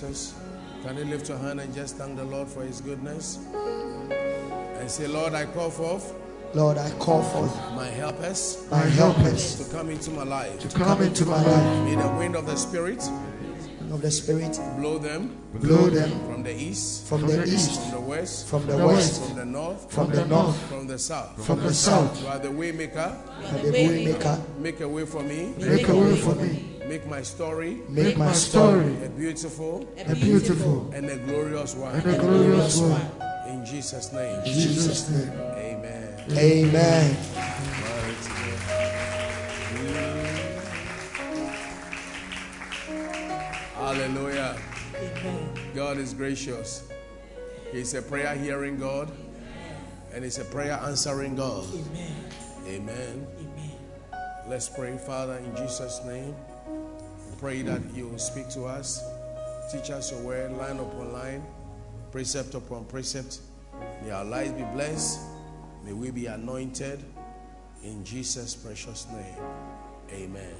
Can you lift your hand and just thank the Lord for his goodness? And say, Lord, I call forth Lord, I call forth my helpers my helpers to come into my life. to come into my life May the wind of the Spirit of the Spirit, blow them blow them from the east, from the east, from the west, from the west, from the north, from the north, from the south. from the south. You are the waymaker. And the waymaker, Make a way for me. make a way for me. Make my story Make my story a beautiful a beautiful and a glorious one. and a glorious one. In Jesus' name. In Jesus' name. Amen. Amen. Glory to God. Hallelujah. God is gracious. He's a prayer hearing God and He's a prayer answering God. Amen. Amen. Let's pray, Father, in Jesus' name. Pray that you will speak to us, teach us your word, line upon line, precept upon precept. May our lives be blessed. May we be anointed in Jesus' precious name. Amen.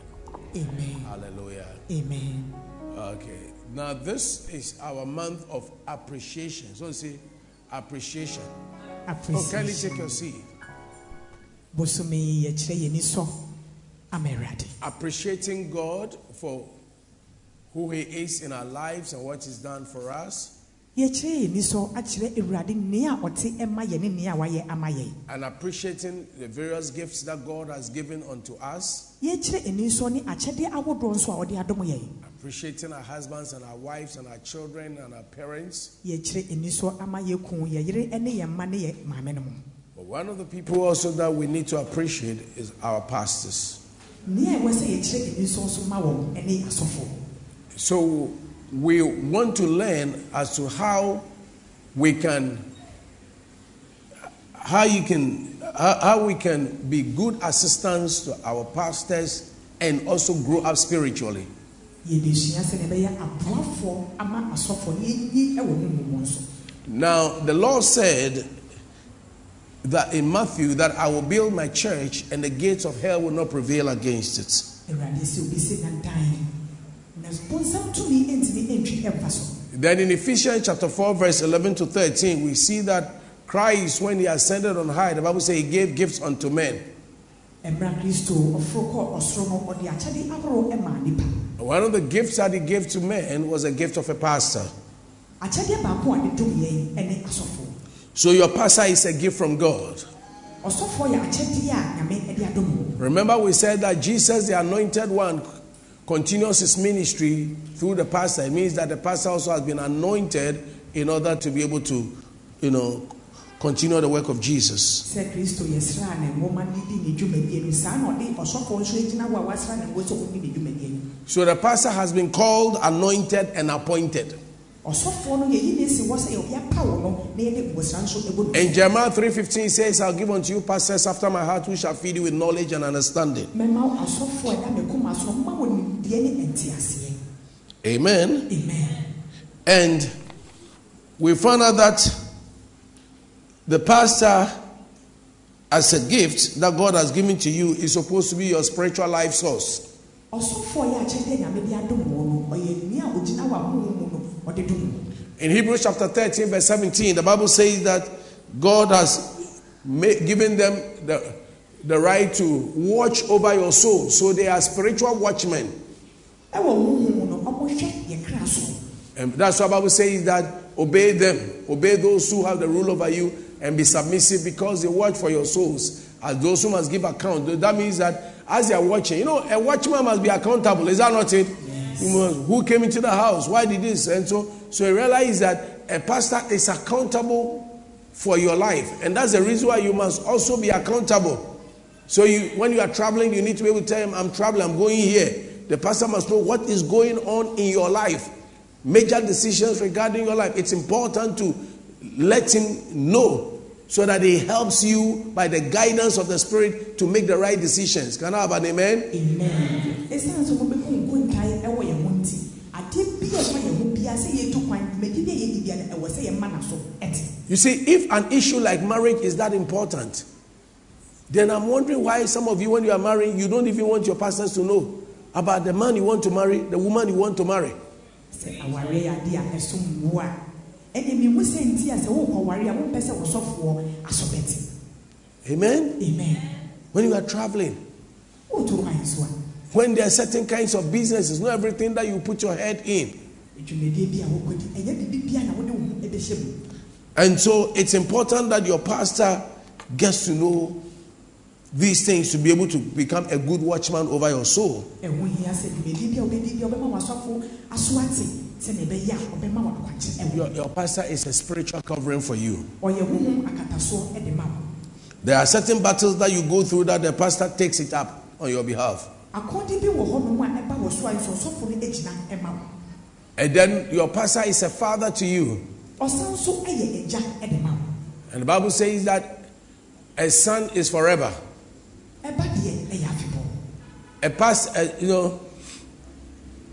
Amen. Hallelujah. Amen. Okay. Now, this is our month of appreciation. So, say appreciation. Oh, kindly take Appreciation. your seat. Bosome yi yɛkyerɛ yɛn ni sɔ ama Awurade. Appreciating God for who He is in our lives and what He's done for us. Yɛkyerɛ yɛn ni sɔ akyerɛ Awurade nea ɔte ɛma yɛn ne nea wayɛ ama yɛn. and appreciating the various gifts that God has given unto us, Yɛkyerɛ ani sɔ ne akyɛdeɛ ahodoɔ nso a ɔde adom yɛn. appreciating our husbands and our wives and our children and our parents. Yɛkyerɛ ani sɔ ama yɛ kun yɛ yere ne yɛn mma ne yɛ maame no mu. But one of the people also that we need to appreciate is our pastors. Nea ɛwɔ sɛ yɛkyerɛ ani sɔ nso ma wɔn ne asɔfo. So we want to learn as to how we can, how you can, how, how we can be good assistants to our pastors and also grow up spiritually. Yɛde sua sɛ ne bɛyɛ aboafoɔ ama asɔfo ne yɛyi wɔ mu mu nso. Now, the Lord said that in Matthew that I will build my church and the gates of hell will not prevail against it. Then in Ephesians chapter 4, verse 11 to 13, we see that Christ, when he ascended on high, the Bible says he gave gifts unto men. One of the gifts that he gave to men was a gift of a pastor. Akyɛdeɛ baako a de dom yɛn ne asɔfo. So your pastor is a gift from God. Ɔsɔfo yɛ akyɛdeɛ a nyame de adom wo. Remember, we said that Jesus, the anointed one, continues his ministry through the pastor. It means that the pastor also has been anointed in order to be able to, you know, continue the work of Jesus. Sɛ Kristo yɛsra ne nwoma ne di ne dwumadie no saa na ɔde ɔsɔfo nso gyina hɔ a wasra ne ngo sɛ ɔdi ne dwumadie no. So the pastor has been called, anointed, and appointed. Ɔsɔfo no yɛyi ne si hɔ sɛ yɛpa wo no na yɛde mbɔsra nso ɛbɔ no. And Jeremiah 3.15 says, I'll give unto you pastors after my heart who shall feed you with knowledge and understanding. Mɛma asɔfo a ɛda me koma so mma wɔ nimdeɛ ne nteaseɛ. Amen. Amen. And we found out that the pastor, as a gift that God has given to you, is supposed to be your spiritual life source. Ɔsɔfo a yɛ akyɛdeɛ nyame de adom wɔ no ɔyɛ nea a ogyina wɔ ahohom mu no ɔde dom wo. In Hebrews chapter 13, verse 17, the Bible says that God has given them the, the right to watch over your soul. So they are spiritual watchmen. ɛwɔ honhom mu no ɔmohwɛ yɛ kra so And that's why the Bible says that obey them, obey those who have the rule over you, and be submissive because they watch for your souls. As those who must give account. That means that as they are watching, you know, a watchman must be accountable. Is that not it? You must- who came into the house? Why did this? And so, so you realize that a pastor is accountable for your life, and that's the reason why you must also be accountable. So you, when you are traveling, you need to be able to tell him, "I'm traveling. I'm going here." The pastor must know what is going on in your life major decisions regarding your life, it's important to let him know so that he helps you by the guidance of the Spirit to make the right decisions. Can I have an amen? amen ɛsiane sɛ ɛwɔ yɛn ho nti adeɛ bi a ɛwɔ yɛn ho sɛ yɛtu kwan dwumadi bi a yɛdi bia ɛwɔ sɛ yɛma na so ɛte You see, if an issue like marriage is that important, then I'm wondering why some of you, when you are marrying, you don't even want your pastors to know about the man you want to marry, the woman you want to marry. sɛ awareɛ yɛ ade a ɛsom wo a ɛne mehu sɛ nti a sɛ wokɔware a wompɛ sɛ wɔsɔfoɔ asɔbɛte Amen. amen When you are traveling, woto kwan so a when there are certain kinds of businesses, not everything that you put your head in. And so it's important that your pastor gets to know these things to be able to become a good watchman over your soul. Your, your pastor is a spiritual covering for you. There are certain battles that you go through that the pastor takes it up on your behalf. Akɔde bi wɔ hɔnom a ɛba wɔ so a nso ɔsɔfo no gyina ɛma wo And then your pastor is a father to you. ɔsan so yɛ agya de ma wo And the Bible says that a son is forever. ɛba deɛ ɛyɛ afebɔɔ A past, uh, you know,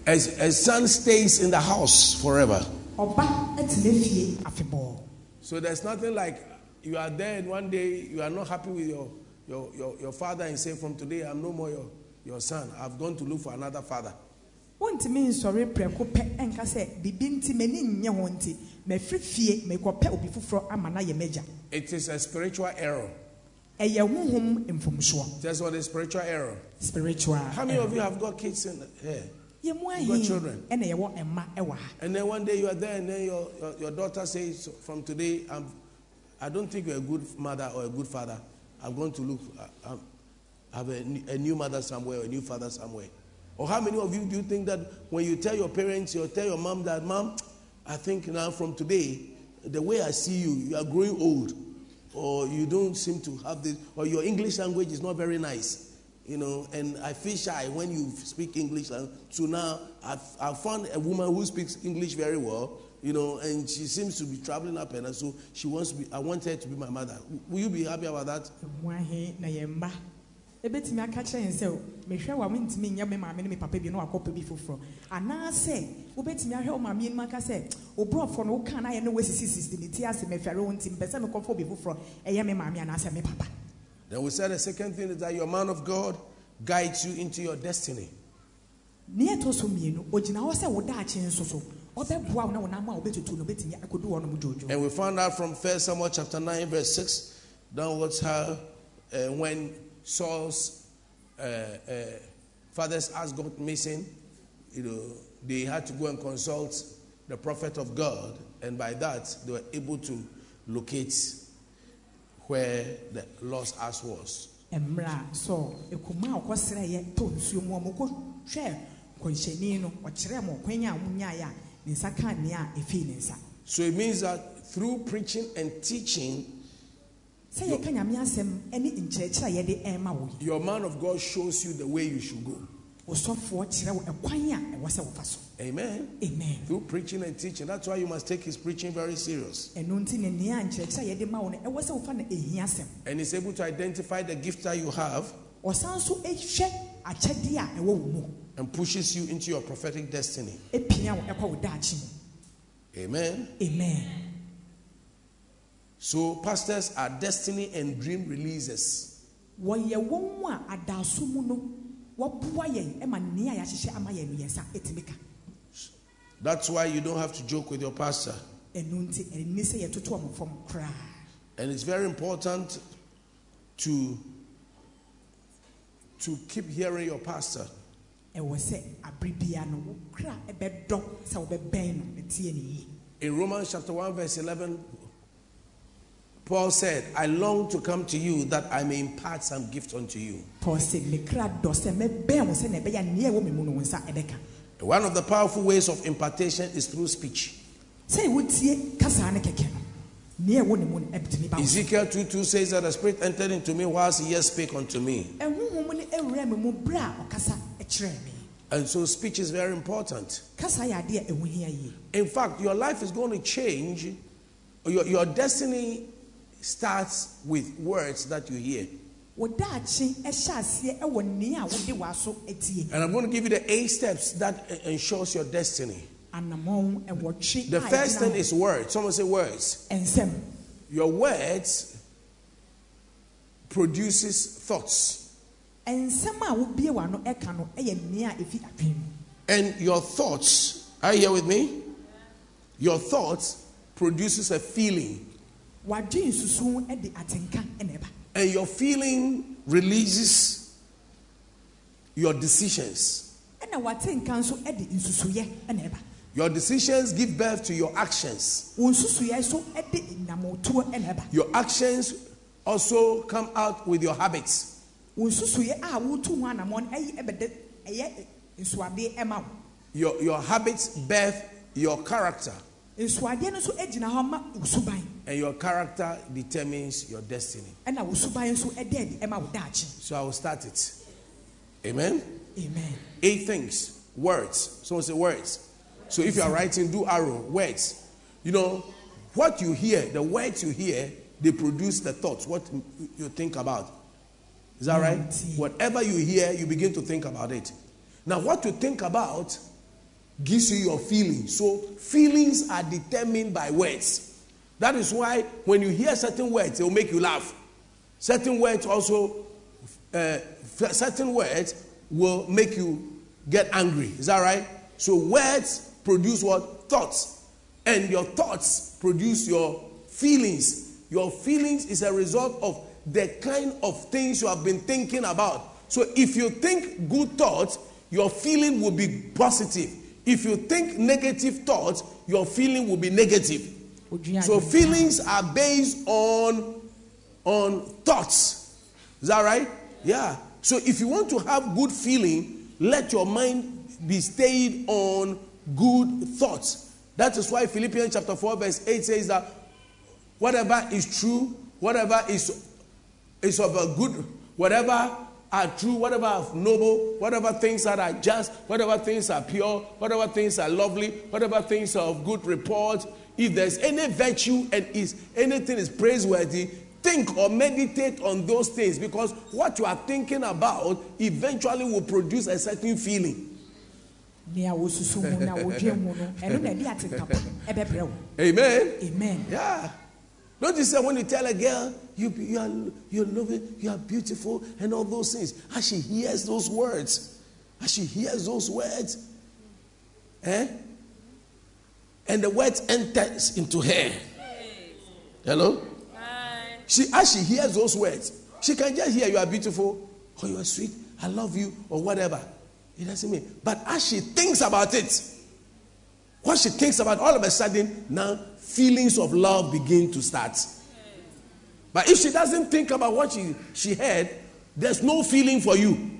a, a son stays in the house forever. ɔba tena fie afebɔɔ So there's nothing like you are there and one day you are not happy with your, your, your, your father and say, From today, I'm no more your, your son. I've gone to look for another father. wontumi nsɔre prɛko pɛ ɛnka sɛ biribi nti m'ani nyɛ ho nti mafiri fie mekɔpɛ obi foforɔ ama no ayɛ m'agya It is a spiritual error. ɛyɛ honhom mfomsoɔ That's what is spiritual error. spiritual How many of you have got kids in here? You got children. ahi ɛna yɛwɔ ɛma ɛwɔ ha And then one day you are there, and then your, your, your daughter says, From today, I'm, I don't think you're a good mother or a good father. I'm going to look, I, I'm- I have a, new- a new mother somewhere a new father somewhere. Or how many of you do you think that when you tell your parents, you tell your mom that, Mom, I think now from today, the way I see you, you are growing old, or you don't seem to have this, or your English language is not very nice you know, and I feel shy when you speak English. So now I've, I've found a woman who speaks English very well, you know, and she seems to be traveling up, and so she wants to be. I want her to be my mother. Will you be happy about that? Ɛmu ahi na yɛn mma ebetumi aka kyerɛ yɛn sɛ mehwɛ wa mentumi nyɛ me maame ne me papa bi na wakɔpɛ bi foforɔ. Anaasɛ wobɛtumi ahwɛ wo maame anim aka sɛ oborɔfo no woka na ayɛ ne wasisisisi ne ti ase mɛfɛre wo nti mpɛ sɛ mekɔfɔ bi foforɔ ɛyɛ me maame anaasɛ me papa. Then we said the second thing is that your man of God guides you into your destiny. ne ɛtɔ so mmienu ogyina hɔ sɛ wo daakye nso so ɔbɛboa wo na wo nam a wobɛtutu no wobɛtumi akɔdu hɔ nom dwoodwoo And we found out from 1 Samuel chapter 9, verse 6, downwards how uh, when Saul's uh, uh, fathers asked got missing, you know, they had to go and consult the prophet of God, and by that they were able to locate where the lost ass was. mmerɛ a sɛ ɛkuma a ɔkɔsrɛeɛ tɔ nsuo mu a mokɔhwɛ nkɔnhyɛni no ɔkyerɛɛ ma ɔkwan a monyaeɛ a ne nsa ka nea a ne nsa So it means that through preaching and teaching, sɛ yɛka nyame asɛm ne nkyerɛkyerɛ a yɛde ɛma wo yi your man of God shows you the way you should go. ɔsɔfoɔ kyerɛ wo ɛkwan a ɛwɔ sɛ wofa so Amen. amen Through preaching and teaching. That's why you must take his preaching very serious. ɛno ne nea nkyerɛkyerɛ a yɛde ma wo no ɛwɔ sɛ wofa no ɛhia asɛm and is able to identify the gift that you have ɔsan so hwɛ akyɛdeɛ a ɛwɔ wo mu and pushes you into your prophetic destiny. ɛpia wo ɛkɔ wo daakye Amen. amen So, pastors are destiny and dream releasers. wɔyɛ wɔn a adaaso mu no wɔboa yɛn ma nea yɛahyehyɛ ama yɛn no yɛn nsa ɛtumi ka That's why you don't have to joke with your pastor. ɛno nti ɛni sɛ yɛtoto ɔmo fam koraa And it's very important to, to keep hearing your pastor. ɛwɔ sɛ abere no wo ɛbɛdɔ sɛ wobɛbɛn no ɛtie ne yie In Romans chapter 1, verse 11, Paul said, I long to come to you that I may impart some gift unto you. paul sɛ me kra dɔ sɛ mɛbɛn wo sɛ na ɛbɛyɛ a nea ɛwɔ me mu no wo nsa ɛbɛka One of the powerful ways of impartation is through speech. sɛ wotie kasaa ne kɛkɛ no nea ɛwɔ ne mu no ɛbɛtumi ba wo so. Ezekiel 2 2 says that the Spirit entered into me whilst he yet spake unto me. ɛhohom no ɛwura me mu berɛ a ɔkasa ɛkyerɛɛ me And so speech is very important. kasa yɛ adeɛ a ɛho hia yie In fact, your life is going to change. Your, your destiny starts with words that you hear. wo daakye ɛhyɛ aseɛ ɛwɔ nea a wode w'aso atie And I'm going to give you the eight steps that e- ensures your destiny. The first thing is words. Someone say words. Your words produces thoughts. ɛnsɛm a wobie w'ano ɛka no ɛyɛ nea a ɛfi adwene mu And your thoughts Are you here with me? Your thoughts produces a feeling, and your feeling releases your decisions. ɛna watenka nso de nsusuyɛ ɛna ɛba Your decisions give birth to your actions. wɔn nsusuyɛ nso de nyamotoɔ ɛna ɛba Your actions also come out with your habits. wɔn nsusuyɛ a wotu ho anammɔ no ɛyɛ ɛbɛde ɛyɛ nsuadeɛ ɛma wo Your, your habits birth your character, nsuadeɛ no nso gyina hɔ ma wo and your character determines your destiny. ɛna wo nso ɛda adi ɛma wo daakye So I will start it. Amen. amen Eight things. Words. Someone say words. So if you are writing, do arrow. Words. You know, what you hear, the words you hear, they produce the thoughts, what you think about. Is that right? Whatever you hear, you begin to think about it. Now, what you think about gives you your feelings. So, feelings are determined by words. That is why when you hear certain words, it will make you laugh. Certain words also, uh, certain words will make you get angry. Is that right? So, words produce what? Thoughts. And your thoughts produce your feelings. Your feelings is a result of the kind of things you have been thinking about. So if you think good thoughts, your feeling will be positive. If you think negative thoughts, your feeling will be negative. So feelings are based on on thoughts. Is that right? Yeah. So if you want to have good feeling, let your mind be stayed on good thoughts. That is why Philippians chapter 4 verse 8 says that whatever is true, whatever is is of a good, whatever are true, whatever are noble, whatever things that are just, whatever things are pure, whatever things are lovely, whatever things are of good report, if there's any virtue and is anything is praiseworthy, think or meditate on those things because what you are thinking about eventually will produce a certain feeling. nea wosusu mu na wodwe mu no ɛno na ɛde atenka pa ɛbɛbrɛ wo Amen. amen Yeah. Don't you say when you tell a girl you you are you're loving, you are beautiful, and all those things, as she hears those words, as she hears those words, eh? And the words enters into her. Hello? She as she hears those words, she can just hear you are beautiful, or you are sweet, I love you, or whatever. It doesn't mean. But as she thinks about it, what she thinks about, all of a sudden, now feelings of love begin to start. But if she doesn't think about what she, she heard, there's no feeling for you.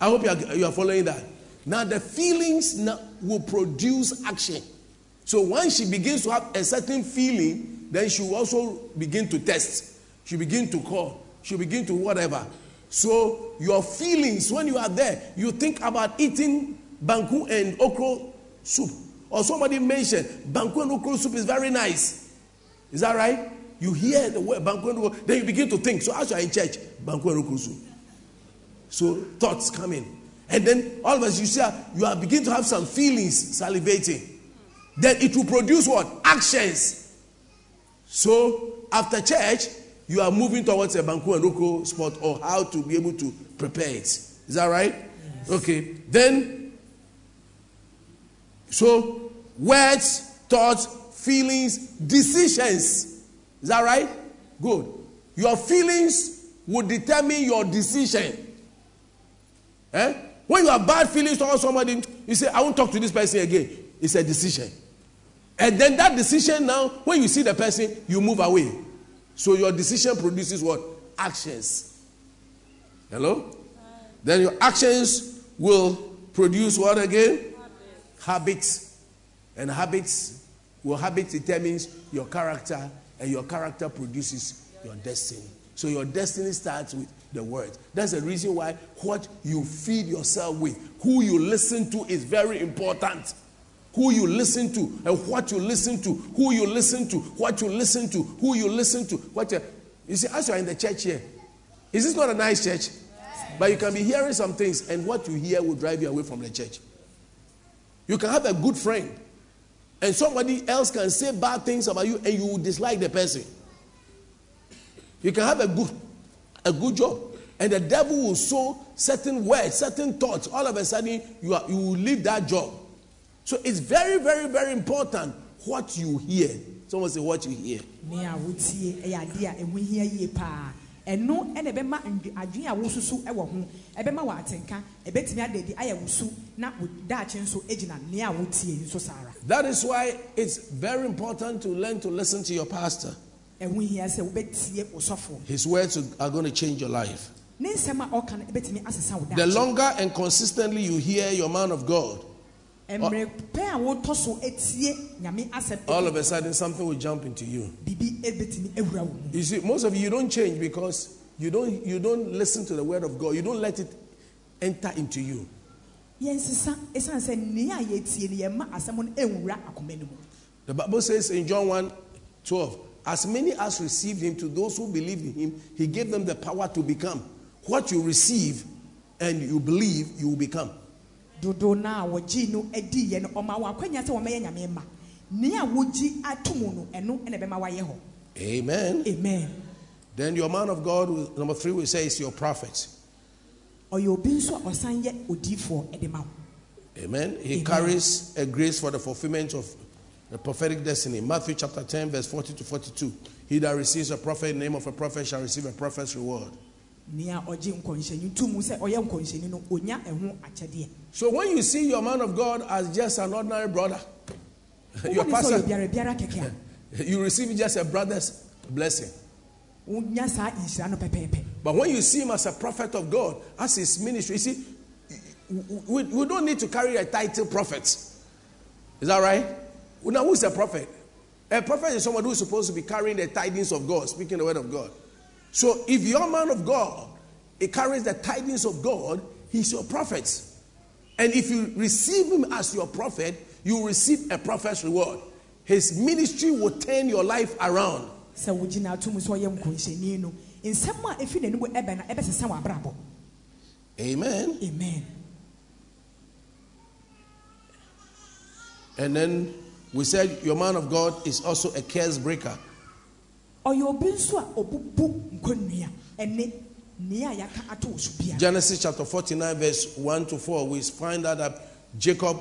I hope you are, you are following that. Now, the feelings now will produce action. So, once she begins to have a certain feeling, then she will also begin to test. She begin to call. She begin to whatever. So, your feelings, when you are there, you think about eating banku and okro soup. Or somebody mentioned banku and okro soup is very nice. Is that right? You hear the word banku and okro, then you begin to think. So, as you are in church, banku and okro soup. So thoughts come in. And then all of us, you see, you are beginning to have some feelings salivating. Then it will produce what? Actions. So after church, you are moving towards a Banku and Roko spot or how to be able to prepare it. Is that right? Okay. Then, so words, thoughts, feelings, decisions. Is that right? Good. Your feelings will determine your decision. Eh? When you have bad feelings towards somebody, you say, I won't talk to this person again. It's a decision. And then that decision now, when you see the person, you move away. So your decision produces what? Actions. Hello? Then your actions will produce what again? Habits. And habits, your habit determines your character, and your character produces your destiny. So your destiny starts with the word. That's the reason why what you feed yourself with, who you listen to, is very important. Who you listen to, and what you listen to, who you listen to, what you listen to, who you listen to. What you, you see, as you are in the church here, is this not a nice church? But you can be hearing some things, and what you hear will drive you away from the church. You can have a good friend, and somebody else can say bad things about you, and you will dislike the person. You can have a good, a good job, And the devil will sow certain words, certain thoughts. All of a sudden, you, are, you will leave that job. So it's very, very, very important what you hear. Someone say, What you hear. Nea wotie ɛyɛ adeɛ a ɛho hia yie paa ɛno ɛna ɛbɛma ndwe- adwene a wosusu ɛwɔ ho ɛbɛma wɔ atenka ɛbɛtumi ada adi ayɛ wo su na daakye nso gyina nea wotie nso saa ara That is why it's very important to learn to listen to your pastor. ɛho hia sɛ wobɛtie wo sɔfoɔ His words are going to change your life. ne nsɛm a ɔka no ɛbɛtumi asesa wo The longer and consistently you hear your man of God, all of a sudden something will jump into you. biribi ɛbɛtumi awura wo mu You see, most of you, you don't change because you don't, you don't listen to the word of God. You don't let it enter into you. yɛnsesa ɛsiane sɛ nea a yɛtie no yɛma asɛm no ɛnwura akoma no mu The Bible says in John 1 12, as many as received him, to those who believed in him, he gave them the power to become. What you receive and you believe, you will become. No a wɔgye no adiiɛ no ɔma wɔ akwanya sɛ wɔmɛyɛ nyame ma nea wogye ato mu no ɛno ɛna ɛbɛma wayɛ hɔ Amen. amen Then your man of God, will- number three, will say is your prophet. ɔyɛ obi nso a ɔsan yɛ odiifoɔ ɛde ma wo Amen. He Amen. carries a grace for the fulfillment of the prophetic destiny. Matthew chapter 10, verse 40 to 42. He that receives a prophet in the name of a prophet shall receive a prophet's reward. Nea ɔgye to mu sɛ ɔyɛ no ɔnya ɛho akyɛdeɛ So when you see your man of God as just an ordinary brother, your wobɔ ne sɛ ɔyɛ pastor, biara biara kɛkɛ a you receive just a brother's blessing. wonya saa nhyira no pɛpɛɛpɛ But when you see him as a prophet of God, as his ministry, you see, we, we don't need to carry a title prophet. Is that right? Now, who's a prophet? A prophet is someone who's supposed to be carrying the tidings of God, speaking the word of God. So if your man of God, he carries the tidings of God, he's your prophet. And if you receive him as your prophet, you receive a prophet's reward. His ministry will turn your life around. sɛ wogyina ato mu sɛ ɔyɛ nkɔnhyɛni no nsɛm a ɛfi n'anim ɛbɛ no ɛbɛsesa w'abrabɔ Amen. amen And then we said your man of God is also a curse breaker. Genesis chapter 49, verse 1 to 4, we find out that Jacob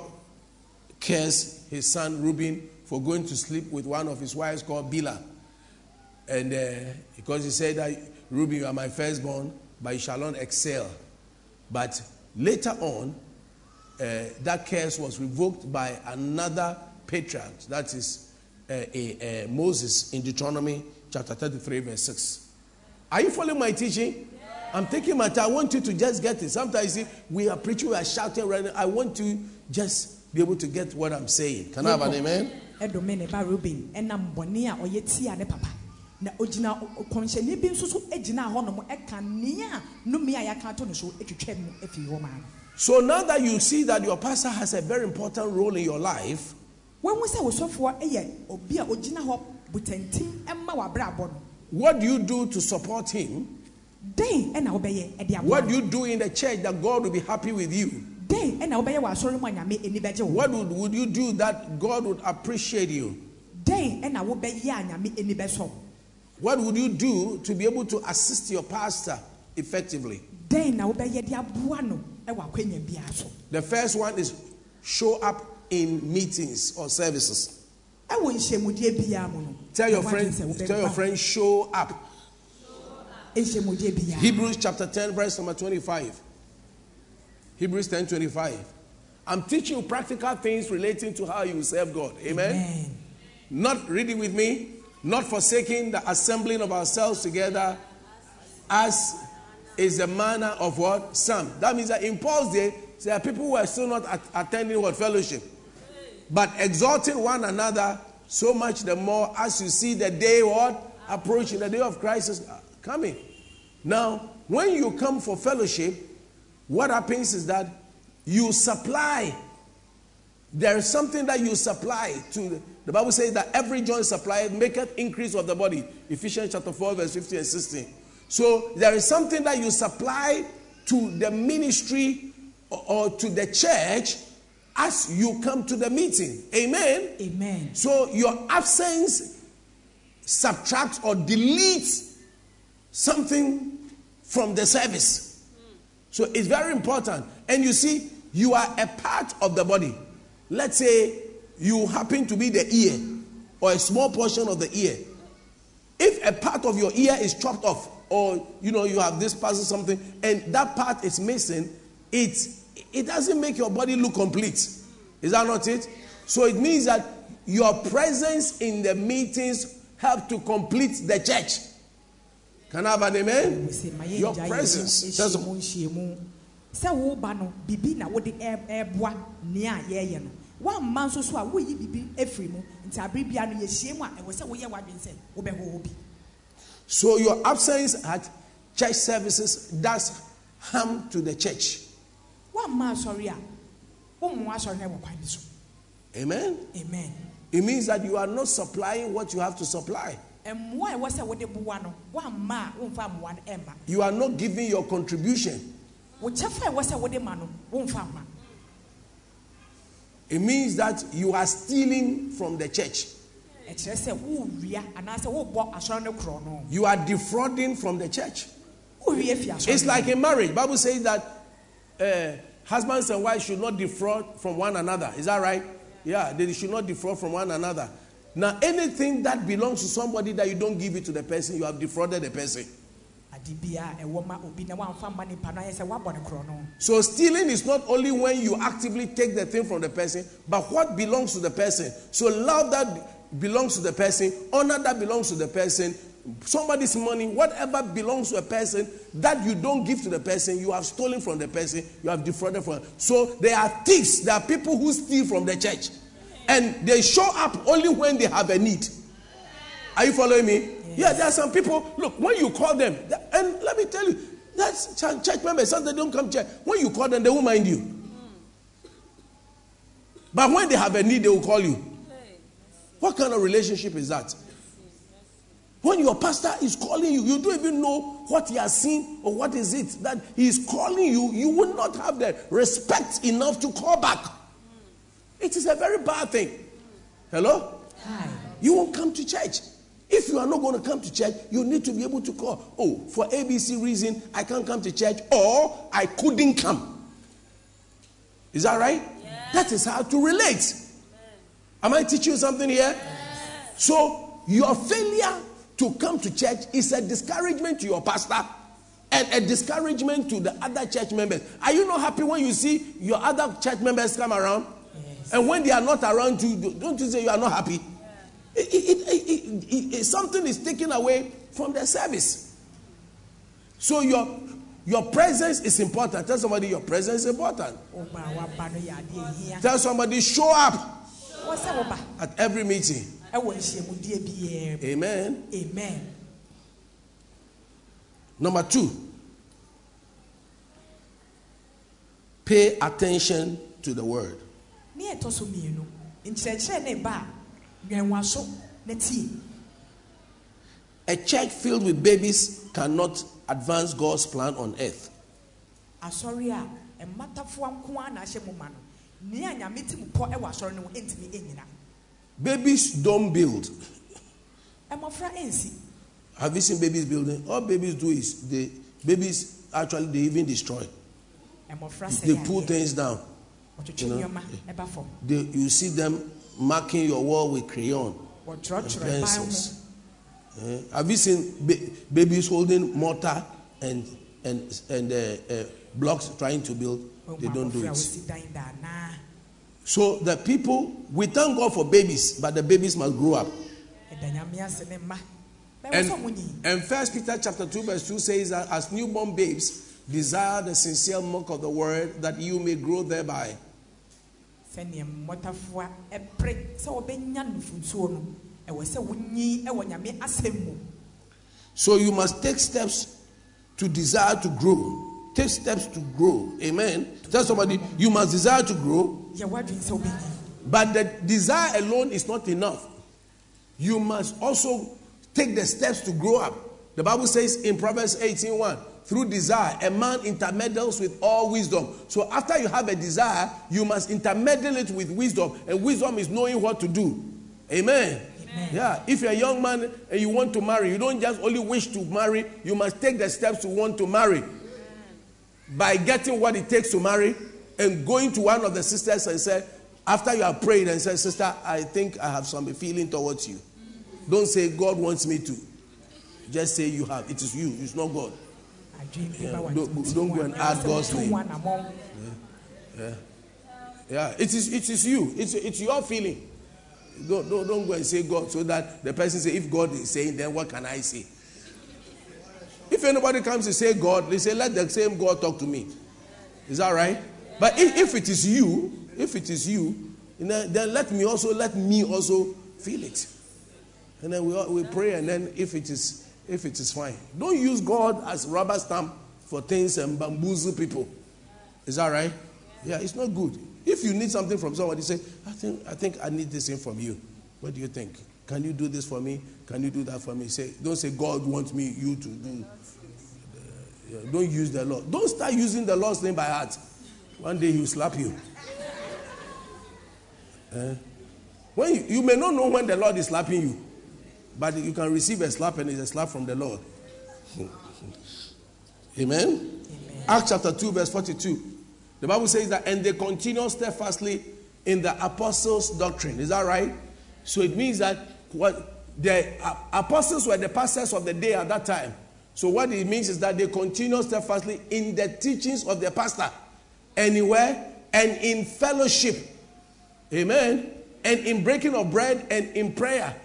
cursed his son Reuben for going to sleep with one of his wives called Bilhah. And uh, because he said that Reuben, you are my firstborn, but you shall not excel. But later on, uh, that curse was revoked by another patriarch, that is uh, a Moses in Deuteronomy chapter 33, verse 6. Are you following my teaching? I'm taking my time. I want you to just get it. Sometimes you see, we are preaching, we are shouting right now. I want to just be able to get what I'm saying. Can I have an amen? ɛdome ne ba ruben ɛnam bɔne a ɔyɛ tia ne papa na ogyina kɔnhyɛni bi nso so gyina hɔnom ɛka nea a nnome a yɛaka ato no so atwitwa mu afiri hɔ maa So now that you see that your pastor has a very important role in your life, wahu sɛ wosɔfoɔ yɛ obi a ogyina hɔ butantim ma w'abrabɔ no what do you do to support him? dɛn ɛna wobɛyɛ ɛde aboa What do you do in the church that God will be happy with you? dɛn ɛna wobɛyɛ wɔ asɔre mu a nyame ani bɛgye wo What would, would you do that God would appreciate you? dɛn ɛna wobɛyɛ a nyame ani bɛsɔ wo? What would you do to be able to assist your pastor effectively? dɛn na wobɛyɛ de aboa no ɛwɔ akwanya biara so The first one is show up in meetings or services. ɛwɔ nhyɛmudeɛ biara mu no Tell your ɛwɔ friend, tell your friend, show up. Hebrews chapter 10, verse number 25. Hebrews 10 25. I'm teaching you practical things relating to how you serve God. Amen. Amen. Not reading with me, not forsaking the assembling of ourselves together, as is the manner of what? Some. That means that in Paul's day, there are people who are still not at- attending what fellowship, but exalting one another so much the more as you see the day what approaching, the day of Christ is uh, coming. Now, when you come for fellowship, what happens is that you supply there is something that you supply to the, Bible says that every joint supplied maketh increase of the body. Ephesians chapter 4, verse 15 and 16. So there is something that you supply to the ministry or to the church as you come to the meeting. Amen. amen So your absence subtracts or deletes something from the service. So it's very important. And you see, you are a part of the body. Let's say you happen to be the ear or a small portion of the ear. If a part of your ear is chopped off, or you know, you have this part or something, and that part is missing, it it doesn't make your body look complete. Is that not it? So it means that your presence in the meetings help to complete the church. Can I have an amen? Your presence. That's ahyia mu nhyiamu. sɛ woba no na wode ɛ- ɛboa nea yɛyɛ no woamma nso so a woyi afiri mu nti abere bia no yɛhyia mu a ɛwɔ sɛ woyɛ w'adwene sɛ bi So your absence at church services does harm to the church. A wommoa asɔre no wɔ kwan bi so Amen. amen It means that you are not supplying what you have to supply. mmoa a ɛwɔ sɛ wode boa no woamma a womfa mmoa no ɛmma You are not giving your contribution. wo kyɛfa a ɛwɔ sɛ wode ma no womfa It means that you are stealing from the church. ɛkyerɛ sɛ wowia anaasɛ wobɔ asɔre no korɔ no You are defrauding from the church. wowie fi asɔre It's like a marriage. Bible says that uh, husbands and wives should not defraud from one another. Is that right? Yeah, they should not defraud from one another. Now, anything that belongs to somebody that you don't give it to the person, you have defrauded the person. ade bia ɛwɔ ma obi na woamfa mma nipa no ayɛ sɛ woabɔ ne korɔ no So stealing is not only when you actively take the thing from the person, but what belongs to the person. So love that belongs to the person, honor that belongs to the person, somebody's money, whatever belongs to a person that you don't give to the person, you have stolen from the person, you have defrauded from. So there are thieves, there are people who steal from the church. And they show up only when they have a need. Are you following me? Yeah, there are some people. Look, when you call them, and let me tell you, that's ch- church members. Some they don't come to church. When you call them, they won't mind you. But when they have a need, they will call you. What kind of relationship is that? When your pastor is calling you, you don't even know what he has seen or what is it that he is calling you. You will not have the respect enough to call back. It is a very bad thing. Hello? Hi. You won't come to church. If you are not going to come to church, you need to be able to call. Oh, for ABC reason, I can't come to church, or I couldn't come. Is that right? That is how to relate. Am I teaching you something here? So, your failure to come to church is a discouragement to your pastor and a discouragement to the other church members. Are you not happy when you see your other church members come around? And when they are not around you, don't you say you are not happy? It- it- it- it- something is taken away from the service. So your your presence is important. Tell somebody your presence is important. woba a woaba no yɛ adeɛ hia Tell somebody show up wɔ sɛ woba at every meeting. Ɛwɔ nhyiamudie biara mu Amen. amen Number two, pay attention to the word. ne ɛtɔ so mmienu nkyerɛkyerɛ ne ba a nwɛnwa so na tie A church filled with babies cannot advance God's plan on earth. Babies don't build. ɛnsi Have you seen babies building? All babies do is they babies actually they even destroy. sɛ They pull things down. you know, nneɛma ɛba fam They, you see them marking your wall with crayon and wɔtwerɛtwerɛ ban ho pencils. Eh, Have you seen ba- babies holding mortar and and and uh, uh, blocks trying to build? They don't do it. Wɔsi dan daanaa So the people we thank God for babies, but the babies must grow up. ɛda nyame ase ne mma bɛwɔ And, sɛ ɔmo nyi and First Peter chapter two verse two says that as newborn babes desire the sincere milk of the word that you may grow thereby. sɛnea mmɔtafoa ɛpere sɛ wɔbɛnya nufunsuo no ɛwɔ sɛ wonyi ɛwɔ nyame asɛm mu So you must take steps to desire to grow. Take steps to grow. Amen. Tell somebody you must desire to grow, yɛ w'adwene sɛ wobɛnyi but the desire alone is not enough. You must also take the steps to grow up. The Bible says in Proverbs 18:1, through desire, a man intermeddles with all wisdom. So after you have a desire, you must intermeddle it with wisdom, and wisdom is knowing what to do. Amen. Yeah, if you're a young man and you want to marry, you don't just only wish to marry, you must take the steps to want to marry. By getting what it takes to marry and going to one of the sisters and say, after you have prayed and said, Sister, I think I have some feeling towards you. Don't say God wants me to. Just say you have. It is you, it's not God. Yeah, don't, don't go and add God's name. Yeah. Yeah, it is, it is you. It's, it's your feeling. Don't, don't, don't go and say God so that the person say, if God is saying, then what can I say? If anybody comes to say God, they say, let the same God talk to me. Is that right? But if, if it is you, if it is you, then let me also let me also feel it. And then we, we pray, and then if it is if it is fine. Don't use God as rubber stamp for things and bamboozle people. Is that right? Yeah, it's not good. If you need something from somebody, say, I think, I think I need this thing from you. What do you think? Can you do this for me? Can you do that for me? Say, don't say God wants me, you to do. Don't use the Lord. Don't start using the Lord's name by heart. One day he'll slap you. Uh, when you, you may not know when the Lord is slapping you, but you can receive a slap and it's a slap from the Lord. Amen? Amen? Acts chapter 2, verse 42. The Bible says that, and they continue steadfastly in the apostles' doctrine. Is that right? So it means that what the apostles were the pastors of the day at that time. So what it means is that they continue steadfastly in the teachings of the pastor, anywhere and in fellowship. Amen. And in breaking of bread and in prayer.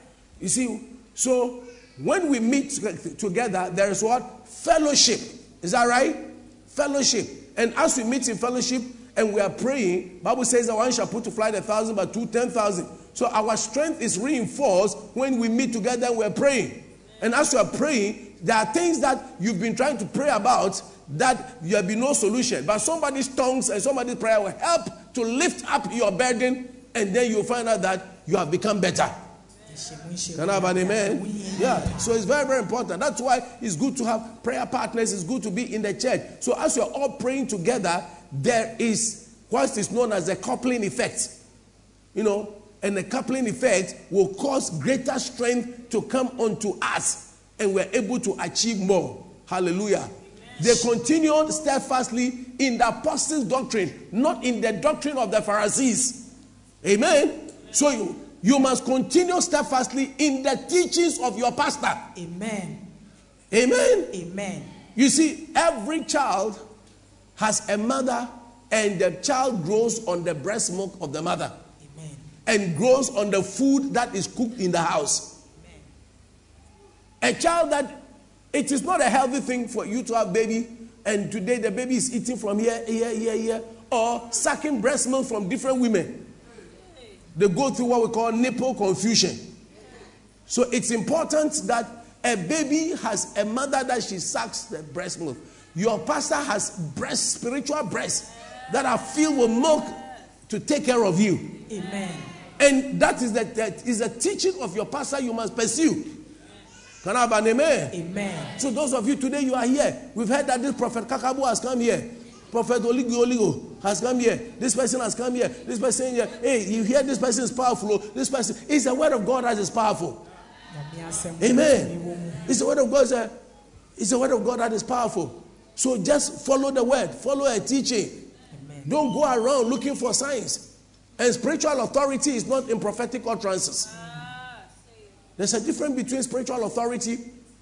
You see, so when we meet together, there is what? Fellowship. Is that right? Fellowship. And as we meet in fellowship and we are praying, Bible says that one shall put to flight a thousand, but two ten thousand. So our strength is reinforced when we meet together and we're praying. And as we are praying, there are things that you've been trying to pray about that there be no solution. But somebody's tongues and somebody's prayer will help to lift up your burden, and then you'll find out that you have become better. Can I have an amen? Yeah. So it's very, very important. That's why it's good to have prayer partners. It's good to be in the church. So as you're all praying together, there is what is known as a coupling effect. You know, and the coupling effect will cause greater strength to come onto us, and we're able to achieve more. Hallelujah. They continued steadfastly in the apostles' doctrine, not in the doctrine of the Pharisees. Amen. So you you must continue steadfastly in the teachings of your pastor. Amen. Amen. Amen. You see, every child has a mother, and the child grows on the breast milk of the mother. Amen. And grows on the food that is cooked in the house. A child that it is not a healthy thing for you to have baby, and today the baby is eating from here, here, here, here, or sucking breast milk from different women they go through what we call nipple confusion. So it's important that a baby has a mother that she sucks the breast milk. Your pastor has breast, spiritual breasts that are filled with milk to take care of you. Amen. And that is the, that is the teaching of your pastor you must pursue. Can I have an amen? Amen. So those of you today you are here. We've heard that this prophet Kakabu has come here. Prophet Oligo Oligo has come here. This person has come here. This person here. Hey, you hear this person is powerful. Oh. This person is the word of God that is powerful. Amen. It's the word of God. That, it's the word of God that is powerful. So just follow the word. Follow a teaching. Amen. Don't go around looking for signs. And spiritual authority is not in prophetic utterances. There's a difference between spiritual authority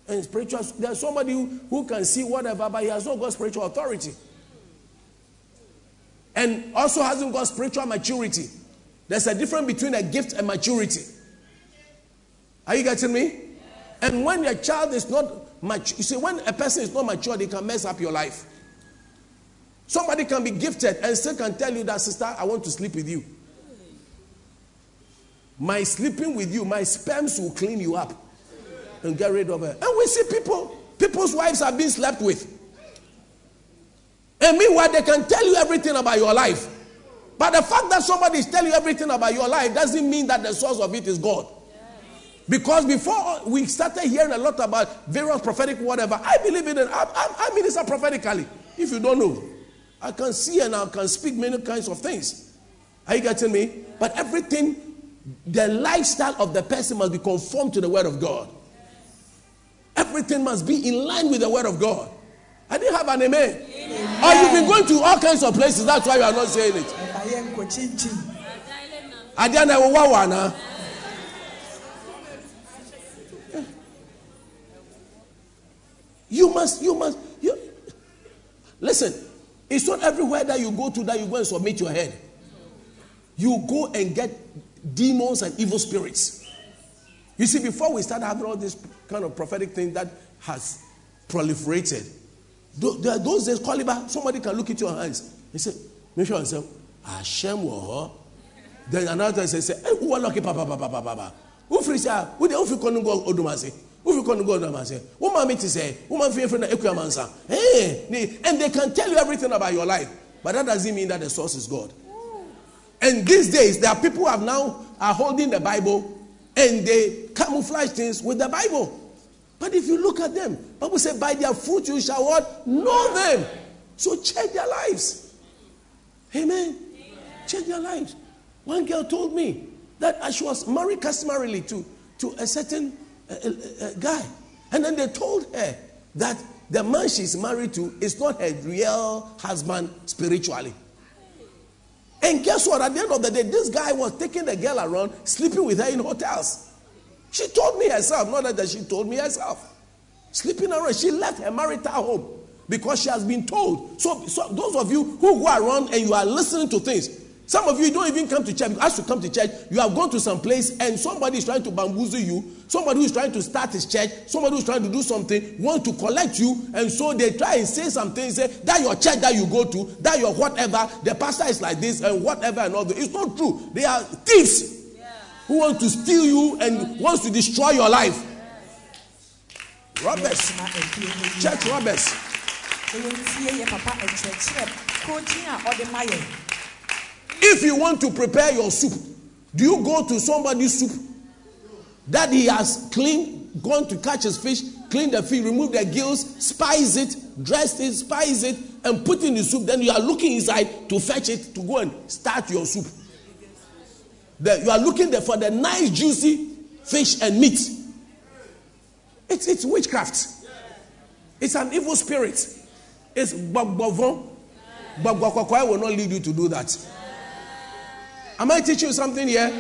and spiritual. There's somebody who, who can see whatever, but he has not got spiritual authority and also hasn't got spiritual maturity. There's a difference between a gift and maturity. Are you getting me? And when your child is not mature, you see, when a person is not mature, they can mess up your life. Somebody can be gifted and still can tell you that, sister, I want to sleep with you. My sleeping with you, my sperms will clean you up and get rid of it. And we see people, people's wives are being slept with. And meanwhile, they can tell you everything about your life. But the fact that somebody is telling you everything about your life doesn't mean that the source of it is God. Because before we started hearing a lot about various prophetic whatever, I believe in it. I, I, I minister prophetically. If you don't know, I can see and I can speak many kinds of things. Are you getting me? But everything the lifestyle of the person must be conformed to the word of God. Everything must be in line with the word of God. I didn't have an amen. Or you've been going to all kinds of places. That's why you are not saying it. ɛba yɛ nkɔ kyinkyin Adiana Wawana. You must, you must, you listen. It's not everywhere that you go to that you go and submit your head. You go and get demons and evil spirits. You see, before we start having all this kind of prophetic thing that has proliferated, there are those days, somebody can look at your hands and say, Make sure yourself, Hashem wo Then another time say, say, Hey, who are lucky, papa, papa, papa? Who free say, ah, who the who go odumase? Who kono go odumase? Who mami ti say? Who free friend ekuyamansa? Hey, eh, and they can tell you everything about your life, but that doesn't mean that the source is God. And these days, there are people who have now are holding the Bible and they camouflage things with the Bible. But if you look at them, Bible said, "By their fruit you shall what know them." So check their lives. Amen. Check their lives. One girl told me that uh, she was married customarily to to a certain uh, uh, uh, guy, and then they told her that the man she's married to is not her real husband spiritually. And guess what? At the end of the day, this guy was taking the girl around, sleeping with her in hotels. She told me herself, not that she told me herself. Sleeping around. She left her marital home because she has been told. So, so those of you who go around and you are listening to things, some of you don't even come to church. As you come to church, you have gone to some place and somebody is trying to bamboozle you. Somebody who is trying to start his church, somebody who's trying to do something, want to collect you, and so they try and say something, say that your church that you go to, that your whatever, the pastor is like this and whatever and all that. It's not true. They are thieves who want to steal you and wants to destroy your life. Robbers, church robbers. If you want to prepare your soup, do you go to somebody's soup that he has cleaned, gone to catch his fish, clean the fish, remove the gills, spice it, dress it, spice it, and put in the soup? Then you are looking inside to fetch it to go and start your soup. The- you are looking there for the nice, juicy fish and meat. It's, it's witchcraft. It's an evil spirit. It's bagbavon. Bagbakwakwai will not lead you to do that. Am I teaching you something here?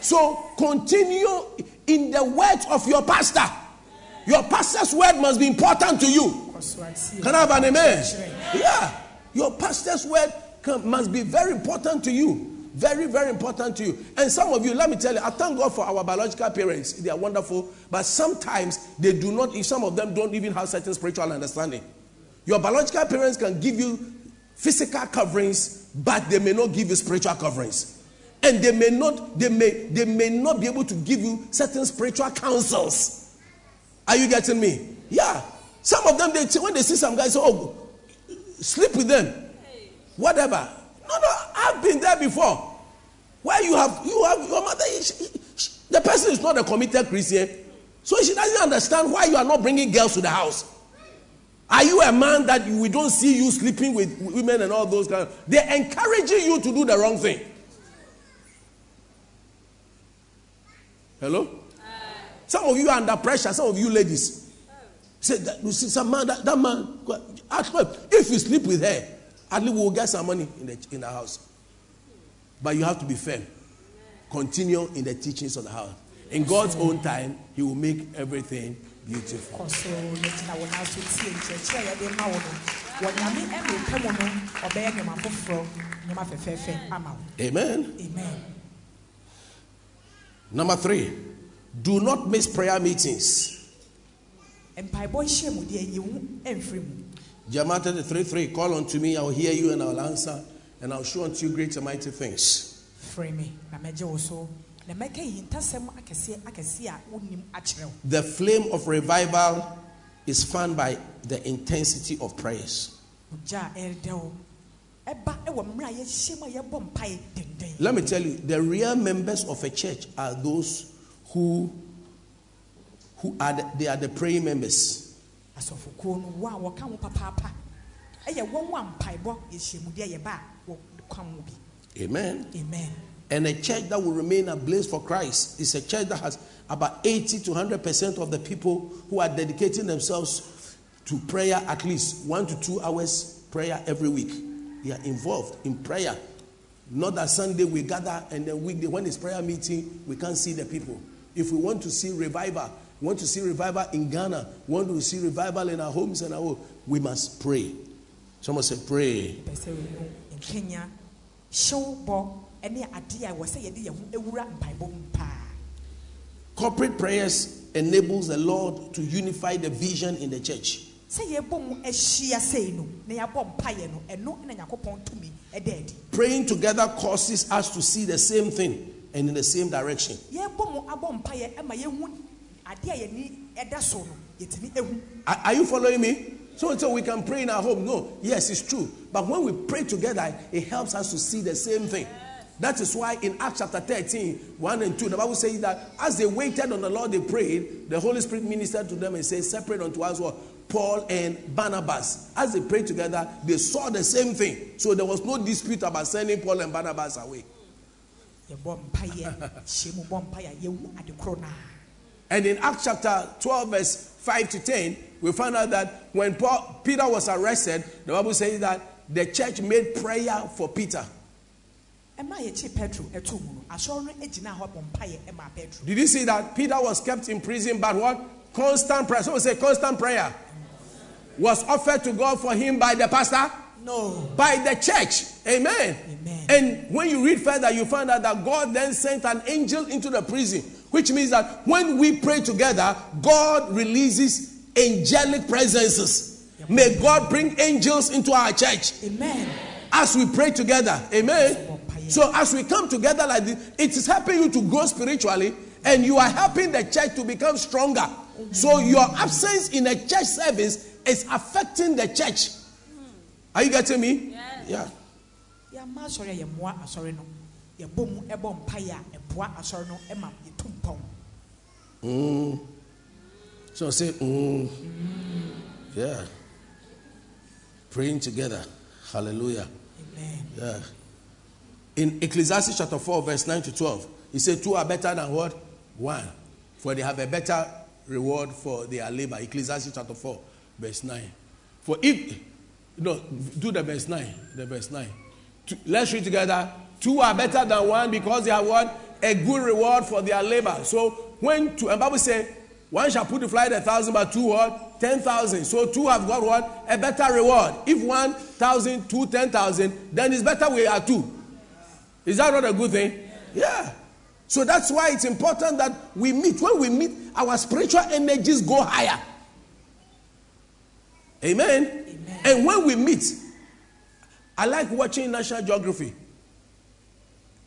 So continue in the words of your pastor. Your pastor's word must be important to you. Can I have an amen? Yeah. Your pastor's word can, must be very important to you. Very, very important to you. And some of you, let me tell you, I thank God for our biological parents. They are wonderful. But sometimes they do not, some of them don't even have certain spiritual understanding. Your biological parents can give you physical coverings, but they may not give you spiritual coverings. And they may not, they may, they may not be able to give you certain spiritual counsels. Are you getting me? Yeah. Some of them, they when they see some guys, say, oh, sleep with them. Whatever. No, no, I've been there before. Where you have, you have your mother, she- she- the person is not a committed Christian. So she doesn't understand why you are not bringing girls to the house. Are you a man that we don't see you sleeping with women and all those kind they're encouraging you to do the wrong thing. Hello? Some of you are under pressure, some of you ladies. Say that you see some man, that, that man, at if you sleep with her, at least we'll get some money in the in the house. But you have to be firm. Continue in the teachings of the house. In God's own time, He will make everything beautiful. kɔ so na gyina wo nan so tie nkyerɛkyerɛ a yɛde ma wo no wɔ nyame ɛmɛka mu no ɔbɛyɛ nneɛma foforɔ nneɛma fɛfɛɛfɛ ama wo Amen. amen Number three, do not miss prayer meetings. mpaebɔ nhyɛ mu deɛ ɛnyɛ wu ɛmfiri mu Jeremiah 33 3, call unto me, I will hear you and I will answer, and I will show unto you great and mighty things. frɛ me na mɛgye wo so na mɛka yihintasɛm akɛseɛ akɛseɛ a wonim akyerɛ The flame of revival is fanned by the intensity of prayers. Let me tell you, the real members of a church are those who who are the, they are the praying members. asɔfokuo no wo a wɔka ho papaapa ɛyɛ wɔn a mpaebɔ yɛhyɛ mu deɛ yɛba a wɔka ho bi Amen. amen And a church that will remain ablaze for Christ is a church that has about 80 to 100% of the people who are dedicating themselves to prayer at least one to two hours prayer every week. They are involved in prayer. Not that Sunday we gather and then weekday, when it's prayer meeting, we can't see the people. If we want to see revival, we want to see revival in Ghana, we want to see revival in our homes and our home, we must pray. Someone say, pray. pɛ sɛ wɔhu nkenya hyew bɔ ne adeɛ a wɔ sɛ yɛde yɛn ho awura mpaebɔ mu paa Corporate prayers enables the Lord to unify the vision in the church. Sɛ yɛbɔ mu ahyia sei no na yɛabɔ mpaeɛ no ɛno na nyankopɔn tumi ɛda adi Praying together causes us to see the same thing and in the same direction. yɛbɔ mu abɔ mpaeɛ ma yɛhu adeɛ a yɛni ɛda so no yɛtumi ehu Are, are you following me? So, so we can pray in our home. No, yes, it's true. But when we pray together, it helps us to see the same thing. That is why in Acts chapter 13, 1 and 2, the Bible says that as they waited on the Lord, they prayed, the Holy Spirit ministered to them and said, Separate unto us what? Paul and Barnabas. As they prayed together, they saw the same thing. So there was no dispute about sending Paul and Barnabas away. yɛbɔ mpaeɛ hyia mu bɔ mpaeɛ a yɛhu ade korɔ naa And in Acts chapter 12, verse 5 to 10, we find out that when Paul, Peter was arrested, the Bible says that the church made prayer for Peter. ɛma yɛkye petro ɛto mu no asɔre no gyina hɔ bɔ mpaeɛ ɛma petro Did you see that Peter was kept in prison, but what? Constant prayer. Someone say constant prayer was offered to God for him by the pastor, no by the church. Amen. Amen. And when you read further, you find out that God then sent an angel into the prison, which means that when we pray together, God releases angelic presences. May God bring angels into our church amen as we pray together. Amen. So as we come together like this, it is helping you to grow spiritually and you are helping the church to become stronger. So your absence in a church service is affecting the church. Are you getting me? Yeah. yɛama asɔre a yɛmmoa asɔre no yɛbɔ mu ɛbɔ mpaeɛ a ɛboa asɔre no ɛma yɛtu mpɔn Mm. So say, mm. yeah. Praying together. Hallelujah. amen Yeah. In Ecclesiastes chapter 4, verse 9 to 12, he said, Two are better than what? One. For they have a better reward for their labor. Ecclesiastes chapter 4, verse 9. For if, no, do the verse 9. The verse 9. Two- let's read together. Two are better than one because they have what? A good reward for their labor. So when two, and Bible say, one shall put to flight a thousand, but two what? Ten thousand. So two have got what? A better reward. If one thousand, two ten thousand, then it's better we are two. Is that not a good thing? Yeah. So that's why it's important that we meet. When we meet, our spiritual energies go higher. Amen. And when we meet, I like watching National Geography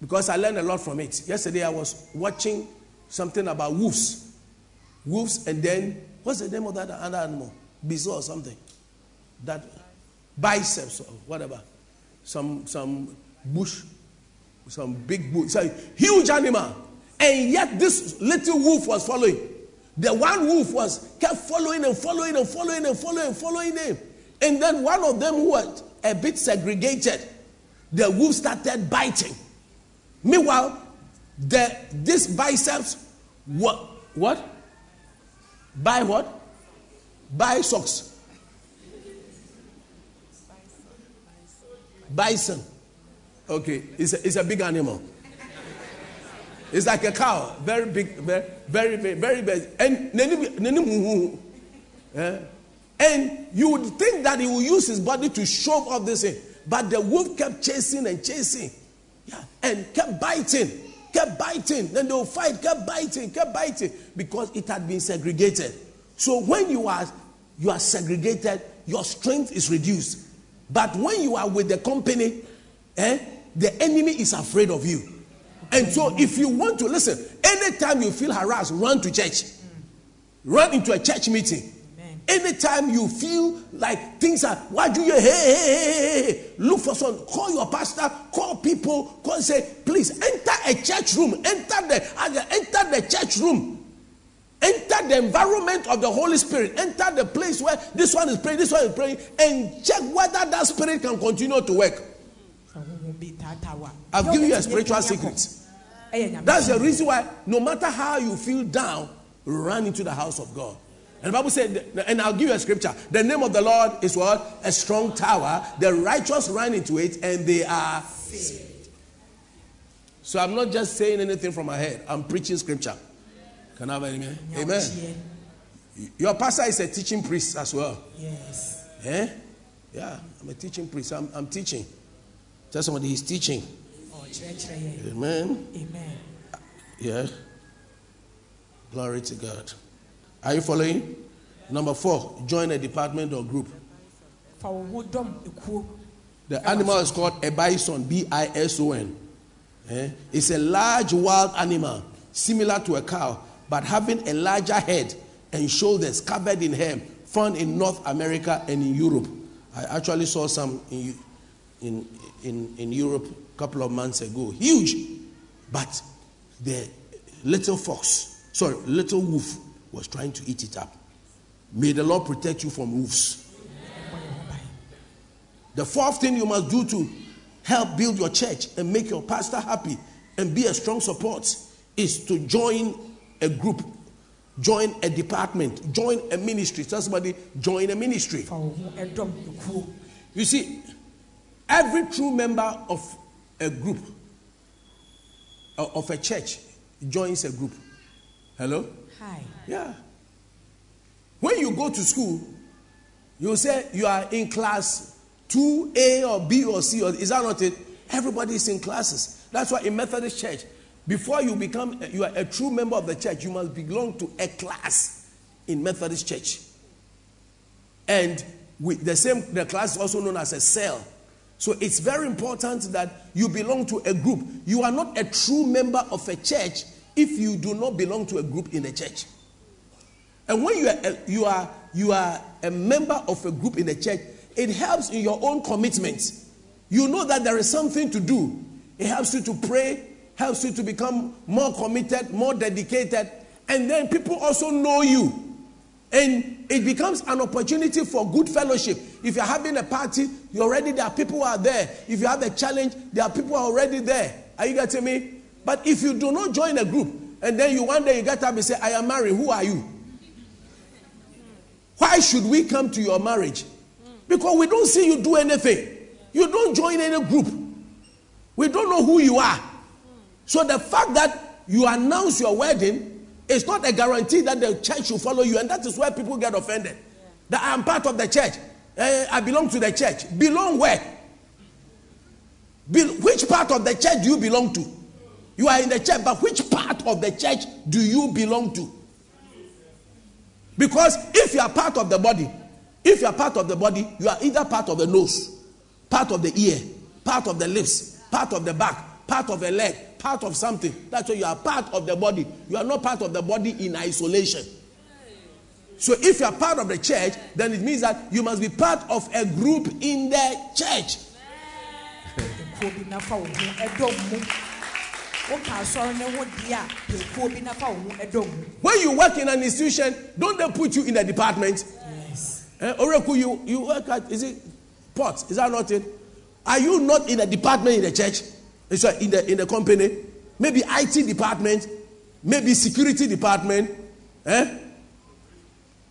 because I learned a lot from it. Yesterday I was watching something about wolves. Wolves, and then what's the name of that other animal? Bison or something. That biceps or whatever. Some some bush, some big bush. It's huge animal. And yet this little wolf was following. The one wolf was kept following and following and following and following and following him. And then one of them was a bit segregated, the wolf started biting. Meanwhile, the this biceps what what? Buy what? Buy socks. Bison. Okay, it's a, it's a big animal. It's like a cow, very big, very, very, very, very. And. Eh? and you would think that he will use his body to shove off this thing, but the wolf kept chasing and chasing, yeah, and kept biting, kept biting. Then they will fight, kept biting, kept biting because it had been segregated. So when you are you are segregated, your strength is reduced. But when you are with the company, eh, the enemy is afraid of you. And so if you want to listen, anytime you feel harassed, run to church. Run into a church meeting. Anytime you feel like things are, why do you, hey, hey, hey, hey, hey, look for some, call your pastor, call people, call, say, please enter a church room, enter the, uh, enter the church room. Enter the environment of the Holy Spirit. Enter the place where this one is praying, this one is praying, and check whether that spirit can continue to work. fa honhom bi taatawa. I've given you a spiritual secret. That's the reason why, no matter how you feel down, run into the house of God. And the Bible said, and I'll give you a scripture. The name of the Lord is what? A strong tower. The righteous run into it and they are saved. So I'm not just saying anything from my head, I'm preaching scripture. Can I have an amen? Amen. Your pastor is a teaching priest as well. Yes. Eh? Yeah, I'm a teaching priest. I'm, I'm teaching. Tell somebody he's teaching. Amen. Amen. Yeah. Glory to God. Are you following? Number four, join a department or group. Fa wo ho dɔm ekuo. The animal is called a bison, B I S O N. Eh? It's a large wild animal, similar to a cow, but having a larger head and shoulders covered in hair, found in North America and in Europe. I actually saw some in, in, in, in Europe couple of months ago. Huge. But the little fox, sorry, little wolf was trying to eat it up. May the Lord protect you from wolves. Bɔ yɛn ho ban. The fourth thing you must do to help build your church and make your pastor happy and be a strong support is to join a group, join a department, join a ministry. Tell somebody, join a ministry. Fa wo ho ɛdɔm ekuo. You see, every true member of a group, uh, of a church, joins a group. Hello? Hi. Yeah. When you go to school, you say you are in class 2A or B or C, or is that not it? Everybody is in classes. That's why in Methodist Church, before you become you are a true member of the church, you must belong to a class in Methodist Church. And with the same the class is also known as a cell. So it's very important that you belong to a group. You are not a true member of a church if you do not belong to a group in a church. And when you are a, you are you are a member of a group in a church, it helps in your own commitment. You know that there is something to do. It helps you to pray, helps you to become more committed, more dedicated, and then people also know you. And it becomes an opportunity for good fellowship. If you're having a party, you already there are people are there. If you have a challenge, there are people are already there. Are you getting me? But if you do not join a group, and then you one day you get up and say, I am married, who are you? Why should we come to your marriage? Because we don't see you do anything. You don't join any group. We don't know who you are. So the fact that you announce your wedding is not a guarantee that the church will follow you, and that is where people get offended. That I am part of the church. Eh, I belong to the church. Belong where? Be- which part of the church do you belong to? You are in the church, but which part of the church do you belong to? Because if you are part of the body, if you are part of the body, you are either part of the nose, part of the ear, part of the lips, part of the back, part of a leg, part of something. That's why you are part of the body. You are not part of the body in isolation. So if you are part of the church, then it means that you must be part of a group in the church. ekuo bi na fa wo ho ɛdɔm mu woka asɔre ne ho deɛ a pɛ ekuo bi na fa wo ho ɛdɔm mu When you work in an institution, don't they put you in a department? yes Eh, Oracle, you, you work at, is it port? Is that not it? Are you not in a department in the church? Eh, Sorry, in the, in the company? Maybe IT department, maybe security department, eh?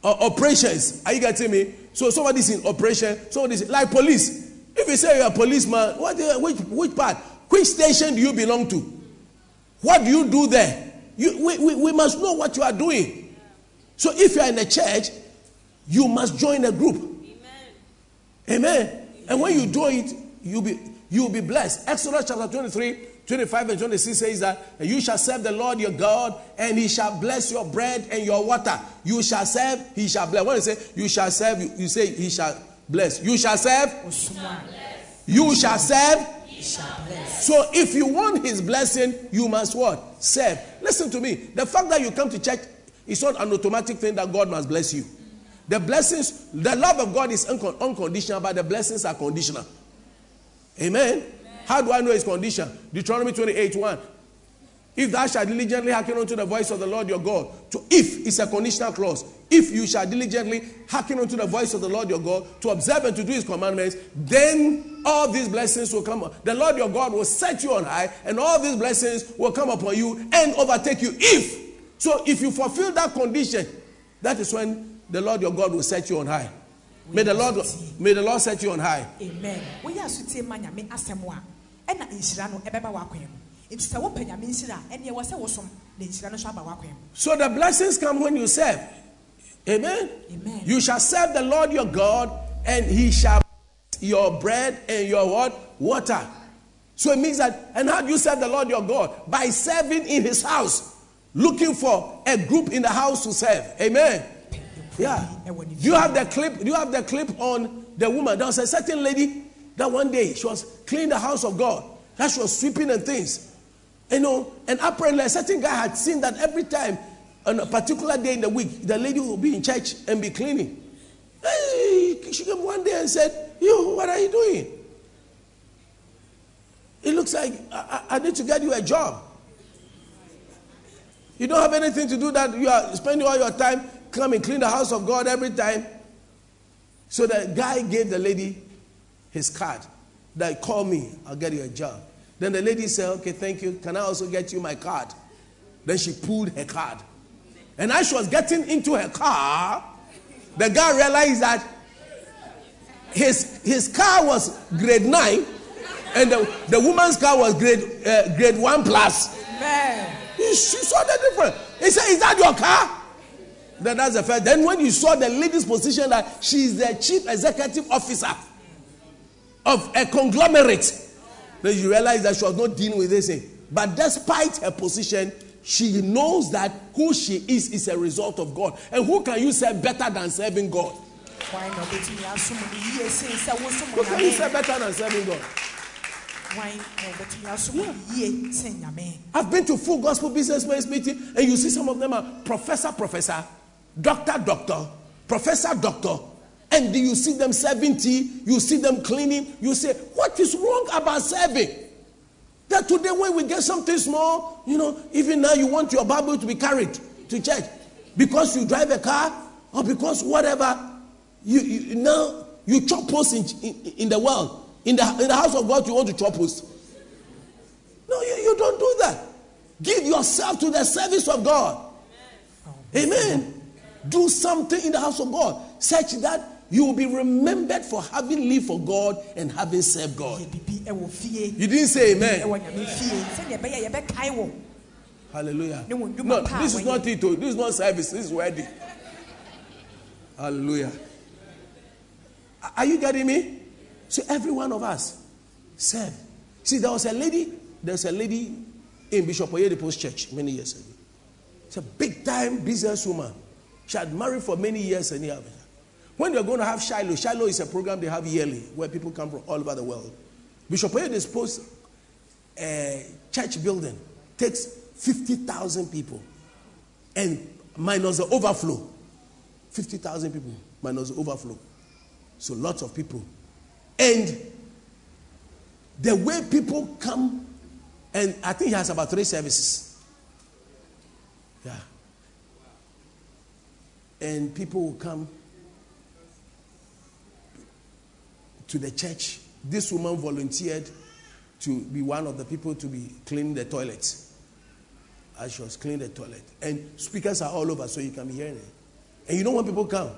Or operations. Are you getting me? So somebody's in operation, somebody's like police. If you say you're a policeman, what, which, which part? Which station do you belong to? What do you do there? You, we, we, we must know what you are doing. So if you are in a church, you must join a group. Amen. And when you do it, you'll be you'll be blessed. Exodus chapter 23, 25 and 26 says that you shall serve the Lord your God, and he shall bless your bread and your water. You shall serve, he shall bless. What do you say you shall serve, you, you say he shall bless. You shall serve, you shall serve. So if you want his blessing, you must what? Serve. Listen to me. The fact that you come to church is not an automatic thing that God must bless you. The blessings, the love of God is uncon- unconditional, but the blessings are conditional. Amen. How do I know his condition? Deuteronomy 28 1. If thou shalt diligently hearken unto the voice of the Lord your God, to if is a conditional clause. If you shall diligently hearken unto the voice of the Lord your God, to observe and to do his commandments, then all these blessings will come. The Lord your God will set you on high, and all these blessings will come upon you and overtake you. If so, if you fulfill that condition, that is when the Lord your God will set you on high. May the Lord, may the Lord set you on high. amen woyɛ asotie ma nyame asɛm a ɛna nhyira no ɛbɛba w'akwan mu nti sɛ wopɛ nyame nhyira a ɛneɛ wɔ sɛ wosom na nhyira no nso aba w'akwan mu So the blessings come when you serve. Amen. Amen. You shall serve the Lord your God, and he shall your bread and your what? Water. So it means that, and how do you serve the Lord your God? By serving in his house, looking for a group in the house to serve. Amen. Yeah. Do you have the clip? Do you have the clip on the woman? There was a certain lady that one day she was cleaning the house of God. That she was sweeping and things. You know, and apparently a certain guy had seen that every time on a particular day in the week, the lady will be in church and be cleaning. Hey, she came one day and said, You, what are you doing? It looks like I, I I need to get you a job. You don't have anything to do that you are spending all your time come and clean the house of God every time. So the guy gave the lady his card. That call me, I'll get you a job. Then the lady said, Okay, thank you. Can I also get you my card? Then she pulled her card. And as she was getting into her car, the guy realized that his, his car was grade 9 and the, the woman's car was grade, uh, grade 1 plus. He, she saw the difference. He said, Is that your car? Then that's the first. Then when you saw the lady's position that she is the chief executive officer of a conglomerate, then you realize that she was not dealing with this thing. But despite her position, she knows that who she is is a result of God. And who can you serve better than serving God? wan na ɔbɛtumi asom no yie sen sɛ wosom Who can you serve better than serving God? wan na ɔbɛtumi asom no yie sen nyame I've been to full gospel businessmen's meeting, and you see some of them are professor, professor, doctor, doctor, professor, doctor, and you see them serving tea, you see them cleaning, you say, What is wrong about serving? That today, when we get something small, you know, even now you want your Bible to be carried to church because you drive a car or because whatever, you, you now you chop posts in, in, in the world. In the, in the house of God, you want to chop posts. No, you, you don't do that. Give yourself to the service of God. Amen. Do something in the house of God such that you will be remembered for having lived for God and having served God. You didn't say amen. Hallelujah. No, this is not it. oh. This is not service. This is wedding. Hallelujah. Are you getting me? So every one of us serve. See, there was a lady. There's a lady in Bishop Oyedepo's church many years ago. It's a big time businesswoman. She had married for many years and he everything. When they're going to have Shiloh, Shiloh is a program they have yearly where people come from all over the world. Bishop Oyedepo's uh, church building takes 50,000 people and minus the overflow. 50,000 people minus the overflow. So lots of people. And the way people come, and I think he has about three services. Yeah. And people will come to the church. This woman volunteered to be one of the people to be cleaning the toilets. As she was cleaning the toilet. And speakers are all over, so you can be hearing it. And you know when people come,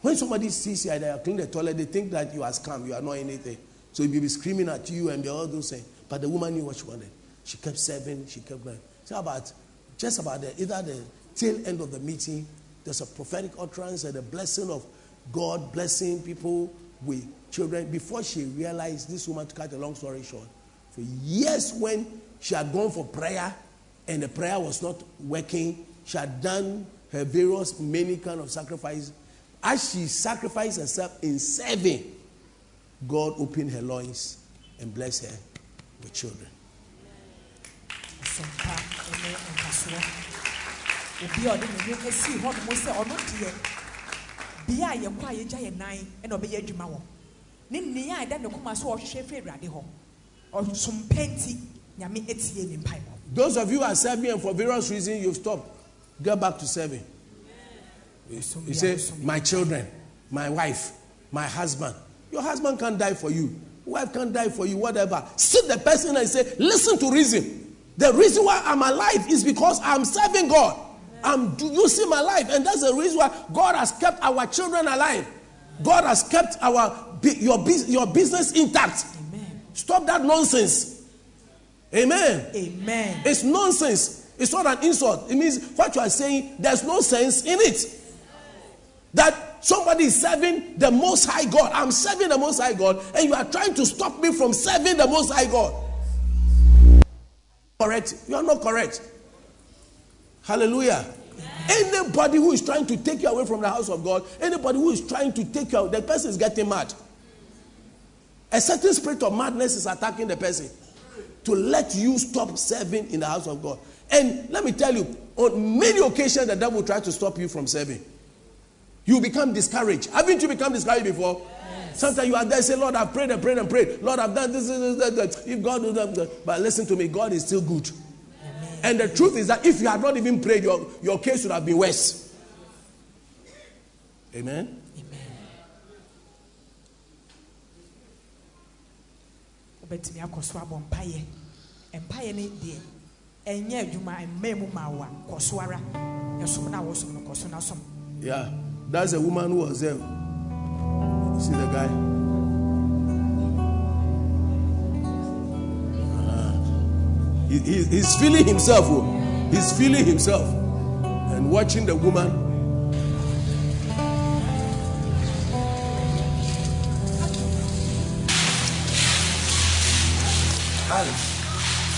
when somebody sees you and they are cleaning the toilet, they think that you are scam, you are not anything. So you'll be screaming at you and all those things. But the woman knew what she wanted. She kept serving, she kept going. So about just about the, either the tail end of the meeting, there's a prophetic utterance and a blessing of God blessing people with children. Before she realized this woman, to cut a long story short, for years when she had gone for prayer and the prayer was not working, she had done her various many kind of sacrifices. As she sacrificed herself in serving, God opened her loins and blessed her with children. nkasoɔ obi a ɔde ne ho asi hɔ nom sɛ ɔno deɛ bea a yɛkɔ a yɛgya yɛ nan ɛna ɔbɛyɛ adwuma wɔ ne nnea a ɛda ne koma so ɔhwehwɛ firi awurade hɔ ɔsom nti nyame atie ne mpaebɔ Those of you who are serving and for various reasons you've stopped, get back to serving. You say, My children, my wife, my husband. Your husband can't die for you. Wife can't die for you, whatever. Sit the person and say, Listen to reason. The reason why I'm alive is because I'm serving God. I'm using my life, and that's the reason why God has kept our children alive. God has kept our your, your business intact. Amen. Stop that nonsense. Amen. Amen. It's nonsense. It's not an insult. It means what you are saying, there's no sense in it. That somebody is serving the Most High God. I'm serving the Most High God, and you are trying to stop me from serving the Most High God. Correct. You are not correct. Hallelujah. Anybody who is trying to take you away from the house of God, anybody who is trying to take you out, the person is getting mad. A certain spirit of madness is attacking the person to let you stop serving in the house of God. And let me tell you, on many occasions, the devil try to stop you from serving. You become discouraged. Haven't you become discouraged before? Yes. Sometimes you are there, say, Lord, I've prayed and prayed and prayed. Lord, I've done this, this, this, this. If God do that, but listen to me, God is still good. Amen. And the truth is that if you had not even prayed, your, your case would have been worse. Amen. wobɛtumi akɔ so abɔ mpaeɛ mpaeɛ no deɛ ɛnyɛ adwuma mmaa mu ma wa kɔ so ara ɛsom no a wɔsom no kɔ so no asom yeah that's a woman who was there you see the guy he, he, he's feeling himself oh. he's feeling himself and watching the woman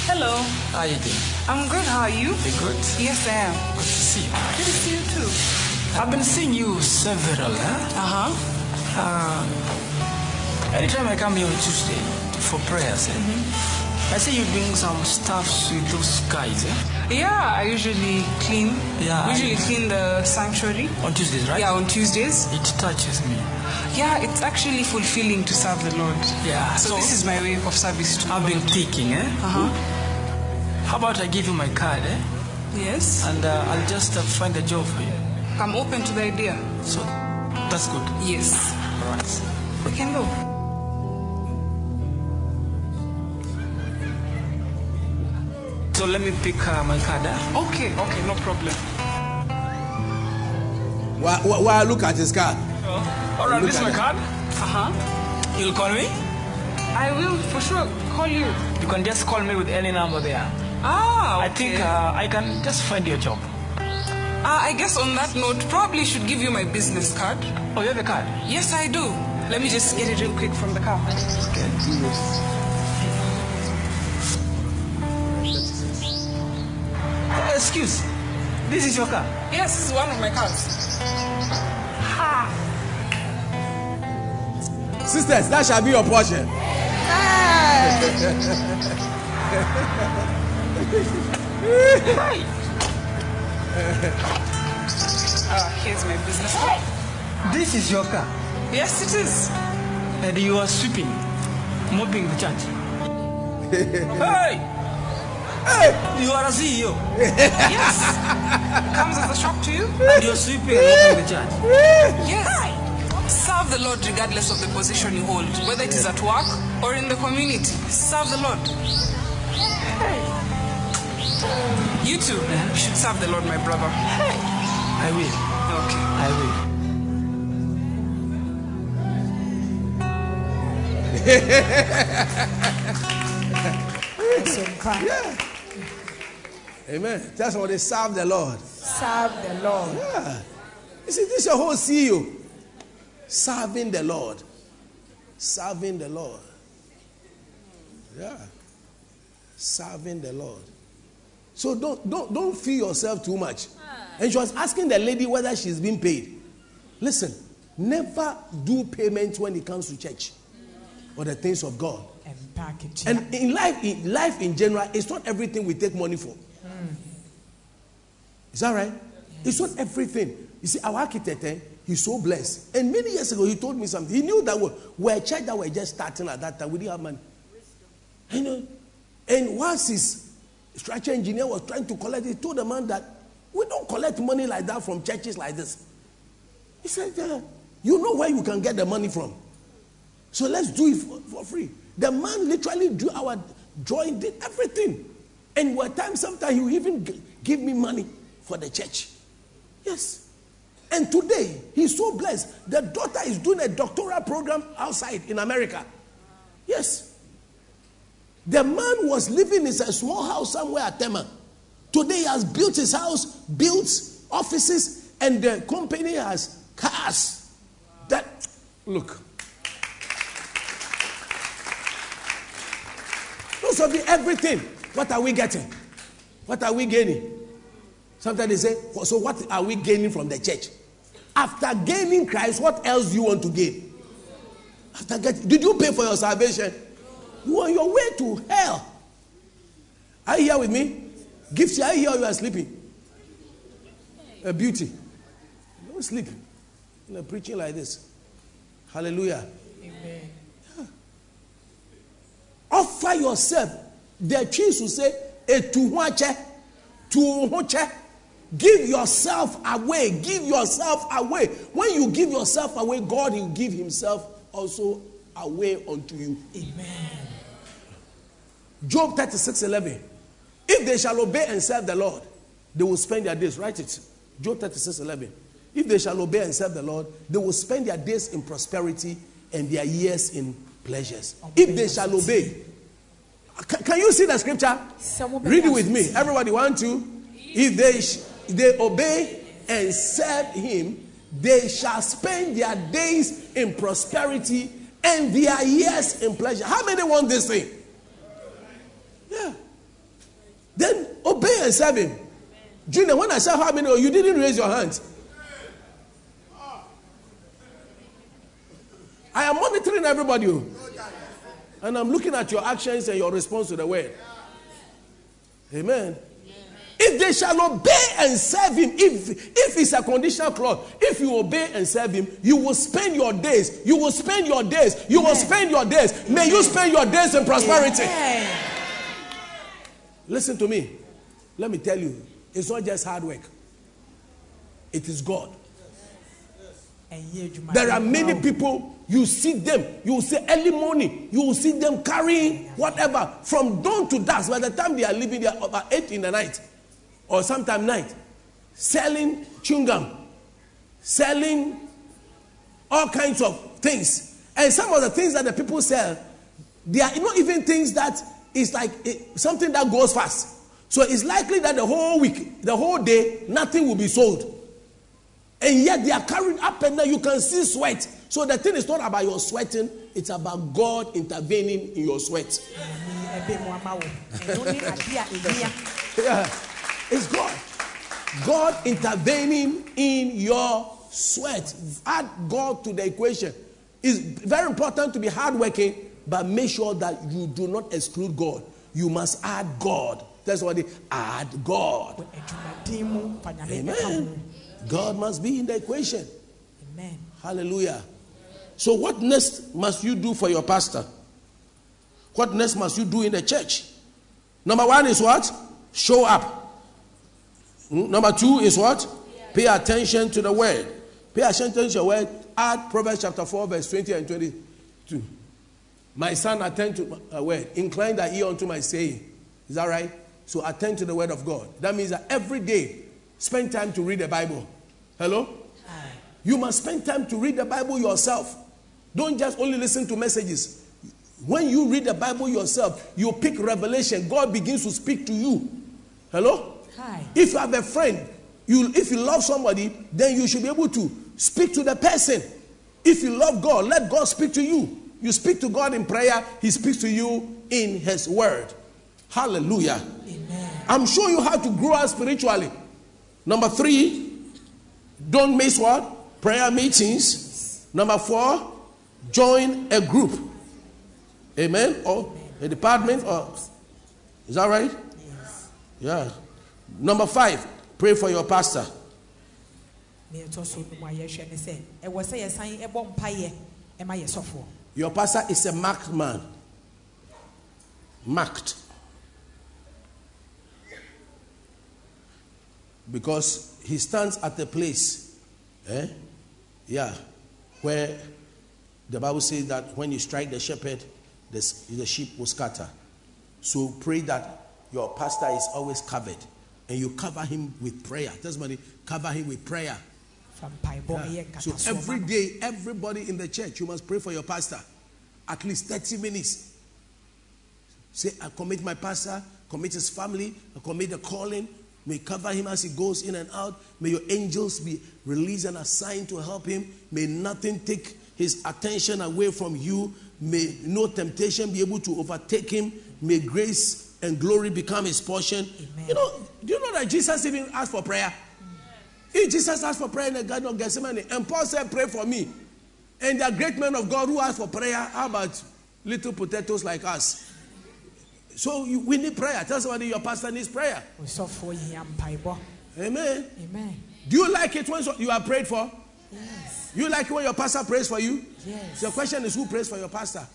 Hello. How are you doing? I'm good. How are you? You good? Yes, I am. Good to see you. Good to see you too. I've been seeing you several, huh? Uh-huh. Uh, anytime I come here on Tuesday for prayers, eh? Mm-hmm. I see you doing some stuffs with those guys, eh? Yeah, I usually clean. Yeah, Usually I- clean the sanctuary. On Tuesdays, right? Yeah, on Tuesdays. It touches me. Yeah, it's actually fulfilling to serve the Lord. Yeah, So, so- this is my way of service to I've been thinking, eh? Uh-huh. How about I give you my card, eh? Yes. And uh, I'll just uh, find a job for you. I'm open to the idea. So that's good. Yes. All right. We can go. So let me pick uh, my card, eh? Okay, okay, no problem. Why, while while I look at his car All right, Look this is my that. card. Uh-huh. You'll call me? I will for sure call you. You can just call me with any number there. Ah, I think uh, I can just find your job. Uh, I guess on that note, probably should give you my business card. Oh, you have a card? Yes, I do. Let me just get it real quick from the car. Okay. Excuse. This is your car. Yes, this is one of my cards. sisters that shall be your portion Uh, here's my business card. This is your car. Yes, it is. And you are sweeping, mopping the church. hey! Hey! You are a CEO. Yes. Comes as a shock to you? And you're sweeping and mopping the church. Yes. Serve the Lord regardless of the position you hold, whether it is at work or in the community. Serve the Lord. Hey. You too should serve the Lord, my brother. Hey. I will. Okay. I will. asompa amen. That's tell somebody serve the lord. Serve the lord. Yeah. You see this is your whole ceo serving the lord. Serving the lord. Yeah. Serving the lord. So don't don't don't feel yourself too much. Ah. And she was asking the lady whether she's being paid. Listen never do payment when it comes to church or the things of god. And in life, in life in general, it's not everything we take money for. Is that right? It's not everything. You see, our architect, eh, he's so blessed. And many years ago, he told me something. He knew that we we're a church that were just starting at that time. We didn't have money. You know, and once his structure engineer was trying to collect it. He told the man that we don't collect money like that from churches like this. He said, "Uh, You know where you can get the money from. So let's do it for, for free. The man literally drew our drawing, did everything. And were times sometimes he would even give me money for the church. Yes. And today he's so blessed. The daughter is doing a doctoral program outside in America. Yes. The man was living in a small house somewhere at Tema. Today he has built his house, built offices, and the company has cars. That look. Those of you, everything. What are we getting? What are we gaining? Sometimes they say, so what are we gaining from the church? After gaining Christ, what else do you want to gain? After did you pay for your salvation? You are on your way to hell. Are you here with me? Gifts, are you here you are sleeping? A beauty. Don't sleep. You're preaching like this. Hallelujah. Amen. Offer yourself. The chiefs will say, "Etuhuache, tuhuche." Give yourself away. Give yourself away. When you give yourself away, God will give Himself also away unto you. Amen. Job 36 11. If they shall obey and serve the Lord, they will spend their days. Write it. Job 36 11. If they shall obey and serve the Lord, they will spend their days in prosperity and their years in pleasures. If they shall obey. Can, can you see the scripture? Read it with me. Everybody, one, two. If they, sh- they obey and serve him, they shall spend their days in prosperity and their years in pleasure. How many want this thing? Yeah. Then obey and serve him. Junior, when I said how many, oh, you didn't raise your hand. I am monitoring everybody. oh. And I'm looking at your actions and your response to the word. Amen. If they shall obey and serve him, if if it's a conditional clause, if you obey and serve him, you will spend your days. You will spend your days. You will spend your days. May you spend your days in prosperity. Listen to me. Let me tell you, it's not just hard work. It is God. There are many people, you see them, you will see early morning, you will see them carrying whatever from dawn to dusk. By the time they are leaving, they are about 8 in the night or sometime night, selling chewing gum, selling all kinds of things. And some of the things that the people sell, they are not even things that is like eh, something that goes fast. So it's likely that the whole week, the whole day, nothing will be sold. And yet they are carrying up and down. You can see sweat. So the thing is not about your sweating, it's about God intervening in your sweat. Nyame ɛbɛ mu ama wo. Ɛno ne adeɛ a ɛhia. Yeah. It's God. God intervening in your sweat. Add God to the equation. It's very important to be hardworking, but make sure that you do not exclude God. You must add God. That's what they add God. Wɔ adwumaden mu fa nyame bɛka ho. Amen. God must be in the equation. Amen. Hallelujah. So, what next must you do for your pastor? What next must you do in the church? Number one is what? Show up. Number two is what? Pay attention to the word. Pay attention to the word. Add Proverbs chapter 4, verse 20 and 22. My son, attend to my word. Incline thy ear unto my saying. Is that right? So attend to the word of God. That means that every day, spend time to read the Bible. Hello? You must spend time to read the Bible yourself. Don't just only listen to messages. When you read the Bible yourself, you pick revelation. God begins to speak to you. Hello? Hi. If you have a friend, you if you love somebody, then you should be able to speak to the person. If you love God, let God speak to you. You speak to God in prayer, He speaks to you in His word. Hallelujah. Amen. I'm showing you how to grow up spiritually. Number three, don't miss what? Prayer meetings. Number four, join a group. Amen. Or a department or is that right? Yes. Yeah. Number five, pray for your pastor. Nea ɛtɔ so no mu a yɛhwɛ ne sɛ ɛwɔ sɛ yɛsan ɛbɔ mpaeɛ ɛma yɛ sɔfoɔ. Your pastor is a marked man. Marked. because he stands at a place, eh? Yeah, where the Bible says that when you strike the shepherd, the, the sheep will scatter. So pray that your pastor is always covered and you cover him with prayer. Somebody, cover him with prayer. mpaebɔ So every day, everybody in the church, you must pray for your pastor. At least 30 minutes. Say, I commit my pastor, commit his family, I commit the calling. May cover him as he goes in and out. May your angels be released and assigned to help him. May nothing take his attention away from you. May no temptation be able to overtake him. May grace and glory become his portion. Amen. You know, do you know that Jesus even asked for prayer? If Jesus asked for prayer in the Garden of Gethsemane, and Paul said, Pray for me. And there are great men of God who ask for prayer. How about little potatoes like us? So you, we need prayer. Tell somebody your pastor needs prayer. ɔsɔfoɔ hia mpaebɔ Amen. amen Do you like it when you are prayed for? yes You like it when your pastor prays for you? yes The question is who prays for your pastor?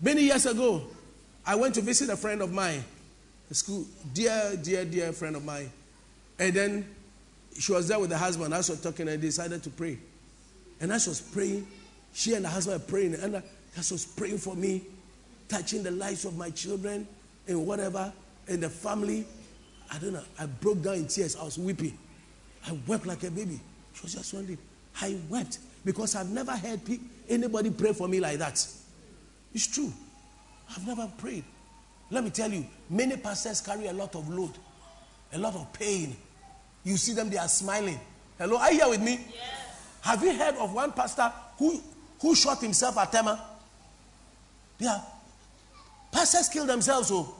Many years ago, I went to visit a friend of mine, school, dear, dear, dear friend of mine. And then she was there with the husband. As we were talking, and decided to pray. And as she was praying, she and the husband were praying. And as she was praying for me, touching the lives of my children and whatever, and the family. I don't know. I broke down in tears. I was weeping. I wept like a baby. She was just wondering. I wept because I've never heard anybody pray for me like that. It's true. I've never prayed. Let me tell you, many pastors carry a lot of load, a lot of pain. You see them, they are smiling. Hello, are you here with me? Yes. Have you heard of one pastor who, who shot himself at Tema? Yeah. Pastors kill themselves, oh.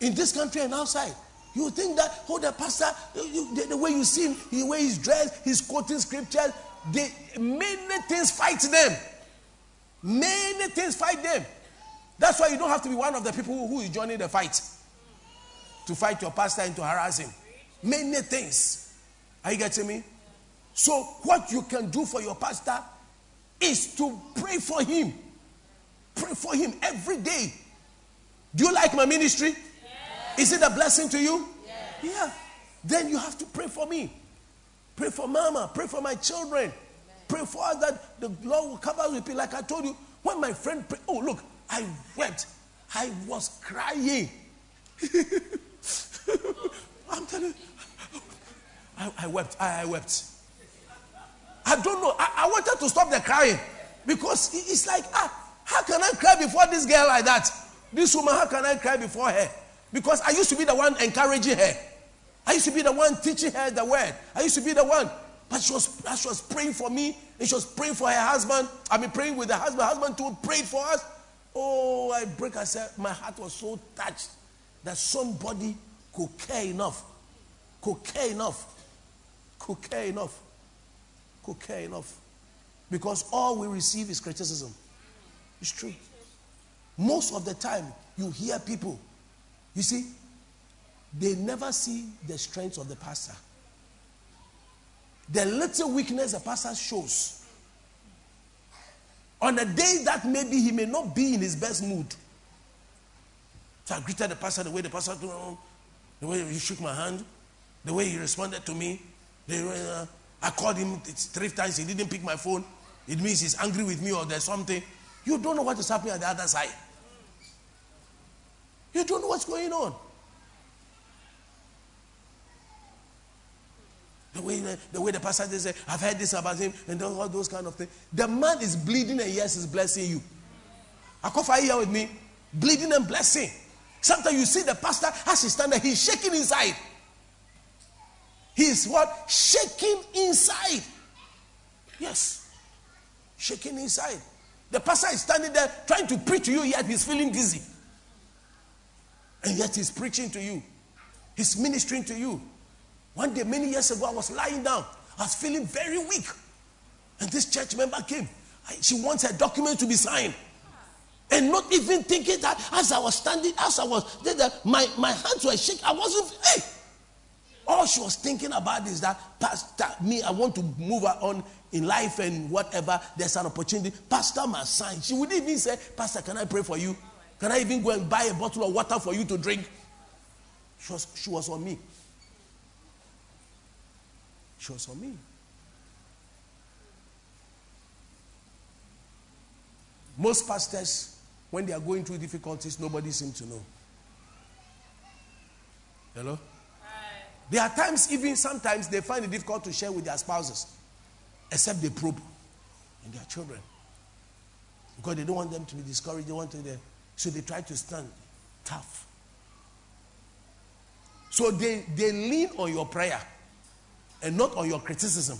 In this country and outside. You think that, oh, the pastor, you- the, the way you see him, the way he's dressed, he's quoting scriptures, they, many things fight them. Many things fight them. That's why you don't have to be one of the people who- is joining the fight to fight your pastor and to harass him. Many things. Are you getting me? So, what you can do for your pastor is to pray for him. Pray for him every day. Do you like my ministry? Is it a blessing to you? Yeah. Then you have to pray for me. Pray for mama. Pray for my children. Pray for us that the Lord will cover us with peace. Like I told you, when my friend prayed, oh, look, I wept. I was crying. I'm telling you, I, I wept. I, I wept. I don't know. I, I wanted to stop the crying because it's like, ah, how can I cry before this girl like that? This woman, how can I cry before her? Because I used to be the one encouraging her. I used to be the one teaching her the word. I used to be the one. But she was, she was praying for me and she was praying for her husband. I mean, praying with the husband. Husband too prayed for us. Oh, I break. I said, my heart was so touched that somebody could care enough, could care enough, could care enough, could care enough. Because all we receive is criticism. It's true. Most of the time, you hear people, you see, they never see the strengths of the pastor. The little weakness the pastor shows. On a day that maybe he may not be in his best mood. So I greeted the pastor the way the pastor, the way he shook my hand, the way he responded to me. The uh, I called him three times, he didn't pick my phone. It means he's angry with me or there's something. You don't know what is happening at the other side. You don't know what's going on. The way the, the way the pastor they say, I've heard this about him, and all those kind of things. The man is bleeding, and yes, he's blessing you. Akofa here with me, bleeding and blessing. Sometimes you see the pastor as he stand there, he's shaking inside. He's what? Shaking inside. Yes. Shaking inside. The pastor is standing there trying to preach to you, yet he's feeling dizzy. And yet he's preaching to you. He's ministering to you. One day, many years ago, I was lying down. I was feeling very weak. And this church member came. I- She wants her document to be signed. And not even thinking that as I was standing, as I was there, that my, my hands were shaking. I wasn't, hey! All she was thinking about is that, Pastor, me, I want to move on in life and whatever. There's an opportunity. Pastor must sign. She wouldn't even say, Pastor, can I pray for you? Can I even go and buy a bottle of water for you to drink? She was, she was on me. Shows on me. Most pastors, when they are going through difficulties, nobody seems to know. Hello? There are times, even sometimes, they find it difficult to share with their spouses, except they probe and their children. Because they don't want them to be discouraged, they want to, they, so they try to stand tough. So they, they lean on your prayer and not on your criticism.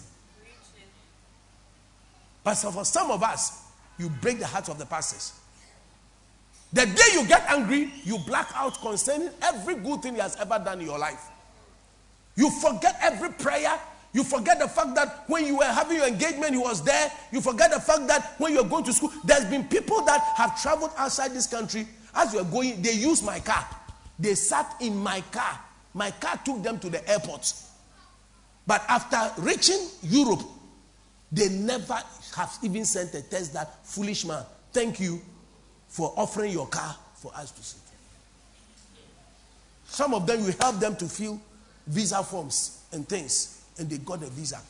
But for some of us, you break the hearts of the pastors. The day you get angry, you black out concerning every good thing he has ever done in your life. You forget every prayer. You forget the fact that when you were having your engagement, he was there. You forget the fact that when you're going to school, there's been people that have traveled outside this country. As you're going, they used my car. They sat in my car. My car took them to the airport. But after reaching Europe, they never have even sent a text that, foolish man, thank you for offering your car for us to sit. Some of them, you help them to fill visa forms and things, and they got a visa.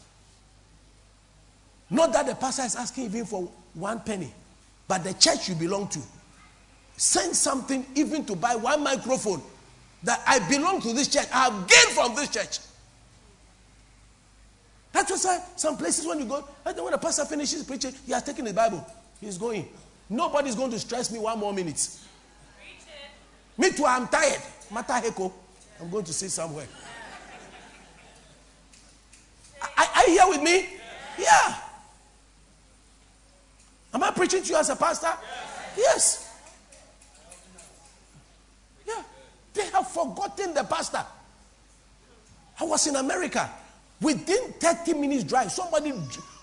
Not that the pastor is asking even for one penny, but the church you belong to. Send something even to buy one microphone that I belong to this church. I have gained from this church. That's why some places when you go, when the pastor finishes preaching, he has taken the Bible. He's going. Nobody's going to stress me one more minute. Me too, I'm tired. Mata heko. I'm going to sit somewhere. Are, are you here with me? Yeah. Am I preaching to you as a pastor? Yes. Yeah. They have forgotten the pastor. I was in America. Within 30 minutes drive, somebody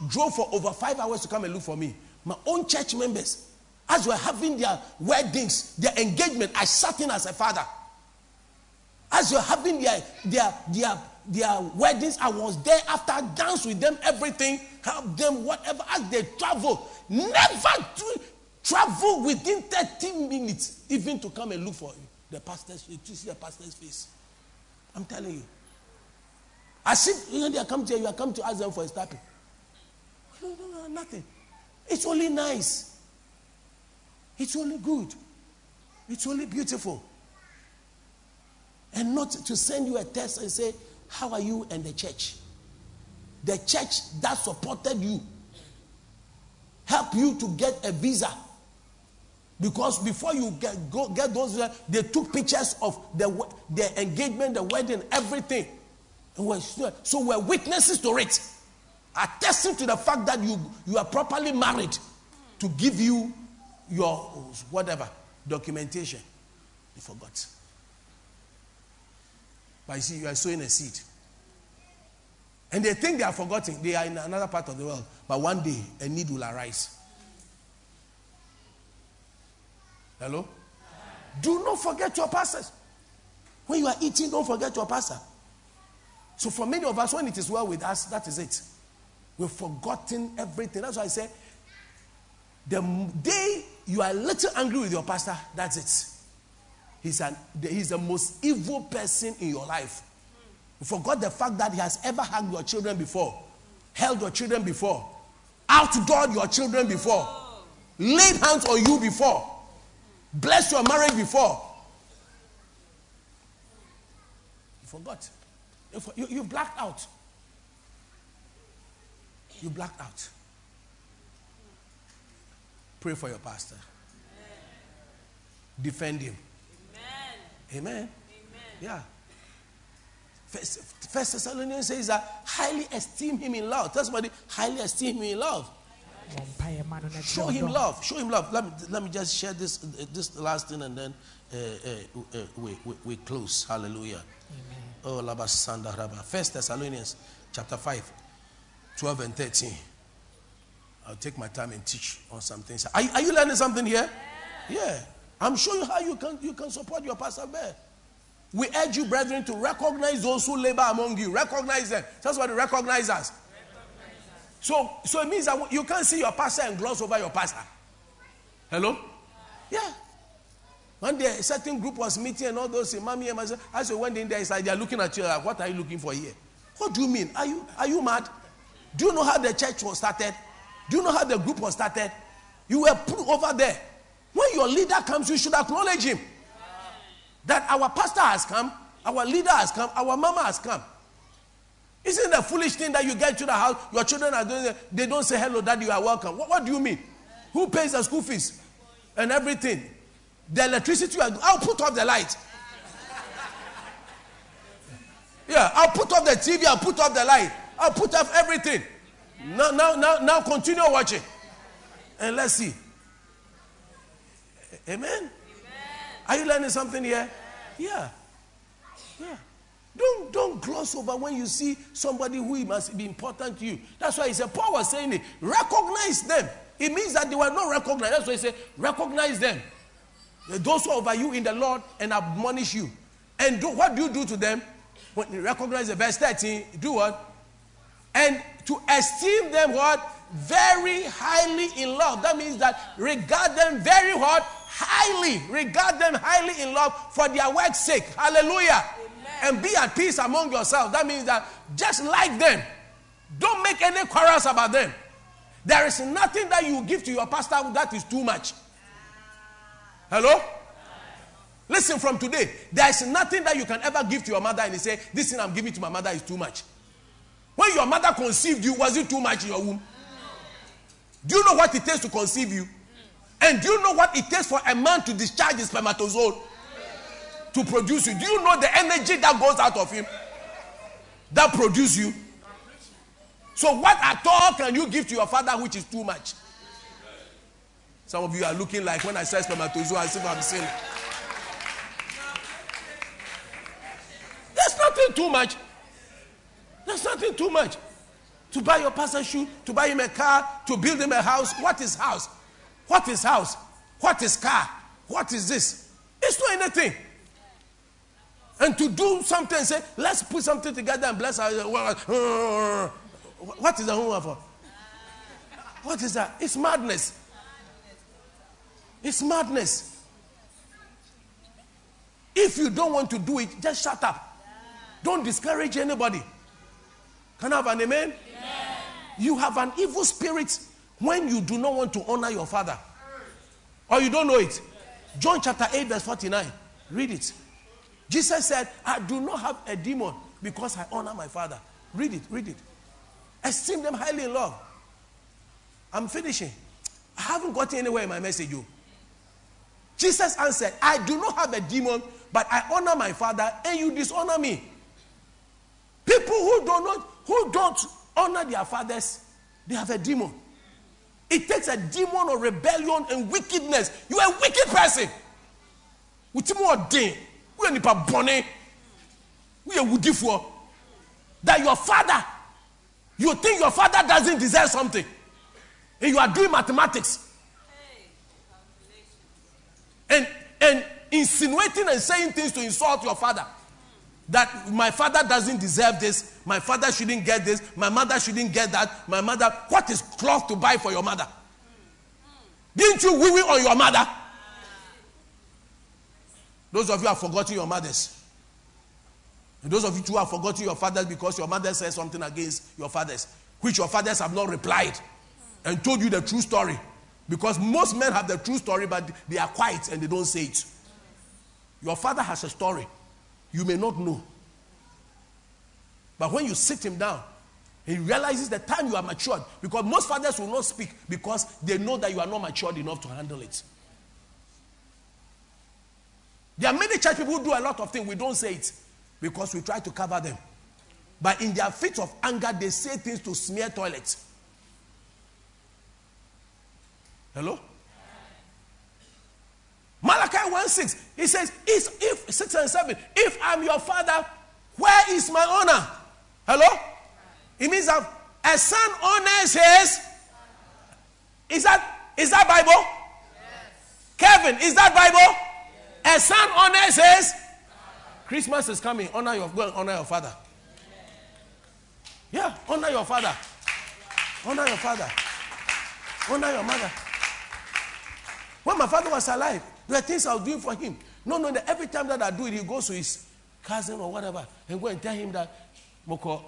drove for over five hours to come and look for me. My own church members, as we were having their weddings, their engagement, I sat in as a father. As you're having their, their, their, their weddings, I was there after I danced with them, everything, help them, whatever, as they travel. Never to travel within 30 minutes, even to come and look for you. the pastor's, to see the pastor's face. I'm telling you. As if you know, they are come to you, are come to ask them for a stepping. No, no, no, nothing. It's only nice. It's only good. It's only beautiful. And not to send you a text and say, How are you and the church? The church that supported you help you to get a visa. Because before you get, go, get those, they took pictures of the, the engagement, the wedding, everything. So we're witnesses to it, attesting to the fact that you, you are properly married to give you your whatever documentation. You forgot. But you see, you are sowing a seed. And they think they are forgotten. They are in another part of the world. But one day, a need will arise. Hello? Do not forget your pastors. When you are eating, don't forget your pastor. So for many of us, when it is well with us, that is it. We've forgotten everything. That's why I say, the day you are a little angry with your pastor, that's it. He's, an, he's the most evil person in your life. You forgot the fact that he has ever hugged your children before, held your children before, outdoored your children before, laid hands on you before, blessed your marriage before. You forgot. You, you blacked out. You blacked out. Pray for your pastor. Defend him. Amen. Amen. Yeah. First, First Thessalonians says that highly esteem him in love. Tell somebody, highly esteem him in love. Show him love. Show him love. Let me, let me just share this this last thing and then uh, uh, uh, we, we, we close. Hallelujah. Amen. Oh, Labasanda Rabba. First Thessalonians chapter 5, 12 and 13. I'll take my time and teach on some things. Are, are you learning something here? Yeah. yeah. I'm showing you how you can, you can support your pastor there. We urge you, brethren, to recognize those who labor among you. Recognize them. That's what the recognize us. So, so it means that you can't see your pastor and gloss over your pastor. Hello? Yeah. One day, a certain group was meeting and all those, mommy and myself, as we went in there, it's like they're looking at you like, what are you looking for here? What do you mean? Are you, are you mad? Do you know how the church was started? Do you know how the group was started? You were put over there. When your leader comes, you should acknowledge him. That our pastor has come, our leader has come, our mama has come. Isn't it a foolish thing that you get to the house, your children are doing they don't say hello, daddy, you are welcome. What, what do you mean? Who pays the school fees and everything? The electricity, I'll put off the light. Yeah, I'll put off the TV, I'll put off the light, I'll put off everything. Now, now, now, now continue watching. And let's see. Amen. Are you learning something here? Yeah. Yeah. Don't, don't gloss over when you see somebody who must be important to you. That's why he said, Paul was saying it. Recognize them. It means that they were not recognized. That's why he said, recognize them. Those who are over you in the Lord and admonish you. And do, what do you do to them? When you recognize the verse 13, do what? And to esteem them what? Very highly in love. That means that regard them very what? Highly. Regard them highly in love for their work's sake. Hallelujah. And be at peace among yourselves. That means that just like them. Don't make any quarrels about them. There is nothing that you give to your pastor that is too much. Hello? Listen from today. There is nothing that you can ever give to your mother and say, This thing I'm giving to my mother is too much. When your mother conceived you, was it too much in your womb? Do you know what it takes to conceive you? And do you know what it takes for a man to discharge his spermatozoa to produce you? Do you know the energy that goes out of him that produce you? So, what at all can you give to your father which is too much? Some of you are looking like when I say spermatozoa, as if I'm saying. There's nothing too much. There's nothing too much. To buy your pastor shoe, to buy him a car, to build him a house. What is house? What is house? What is car? What is this? It's not anything. And to do something, say, let's put something together and bless our. Uh, uh, uh, what is home for? What is that? It's madness. It's madness. If you don't want to do it, just shut up. Don't discourage anybody. Can I have an amen? You have an evil spirit when you do not want to honor your father. Or you don't know it. John chapter 8, verse 49. Read it. Jesus said, I do not have a demon because I honor my father. Read it, read it. Esteem them highly in love. I'm finishing. I haven't gotten anywhere in my message, you. Jesus answered, I do not have a demon, but I honor my father, and you dishonor me. People who do not, who don't honor their fathers, they have a demon. It takes a demon of rebellion and wickedness. You are a wicked person. With more day, we are nipa bonne. We are woody for that your father. You think your father doesn't deserve something, and you are doing mathematics and and insinuating and saying things to insult your father. That my father doesn't deserve this, my father shouldn't get this, my mother shouldn't get that, my mother. What is cloth to buy for your mother? Didn't you wee on your mother? Those of you have forgotten your mothers. And those of you who have forgotten your fathers because your mother said something against your fathers, which your fathers have not replied and told you the true story. Because most men have the true story, but they are quiet and they don't say it. Your father has a story. You may not know. But when you sit him down, he realizes the time you are matured. Because most fathers will not speak because they know that you are not matured enough to handle it. There are many church people who do a lot of things. We don't say it because we try to cover them. But in their fit of anger, they say things to smear toilets. Hello? Malachi 1 6, he says, if 6 and 7, if I'm your father, where is my honor? Hello? It means that a son honors his. Is that is that Bible? Yes. Kevin, is that Bible? Yes. A son honors his. Christmas is coming. Honor your go and honor your father. Yeah, honor your father. Honor your father. Honor your mother. When my father was alive, there were things I was doing for him. No, no, every time that I do it, he goes to his cousin or whatever and go and tell him that, Moko,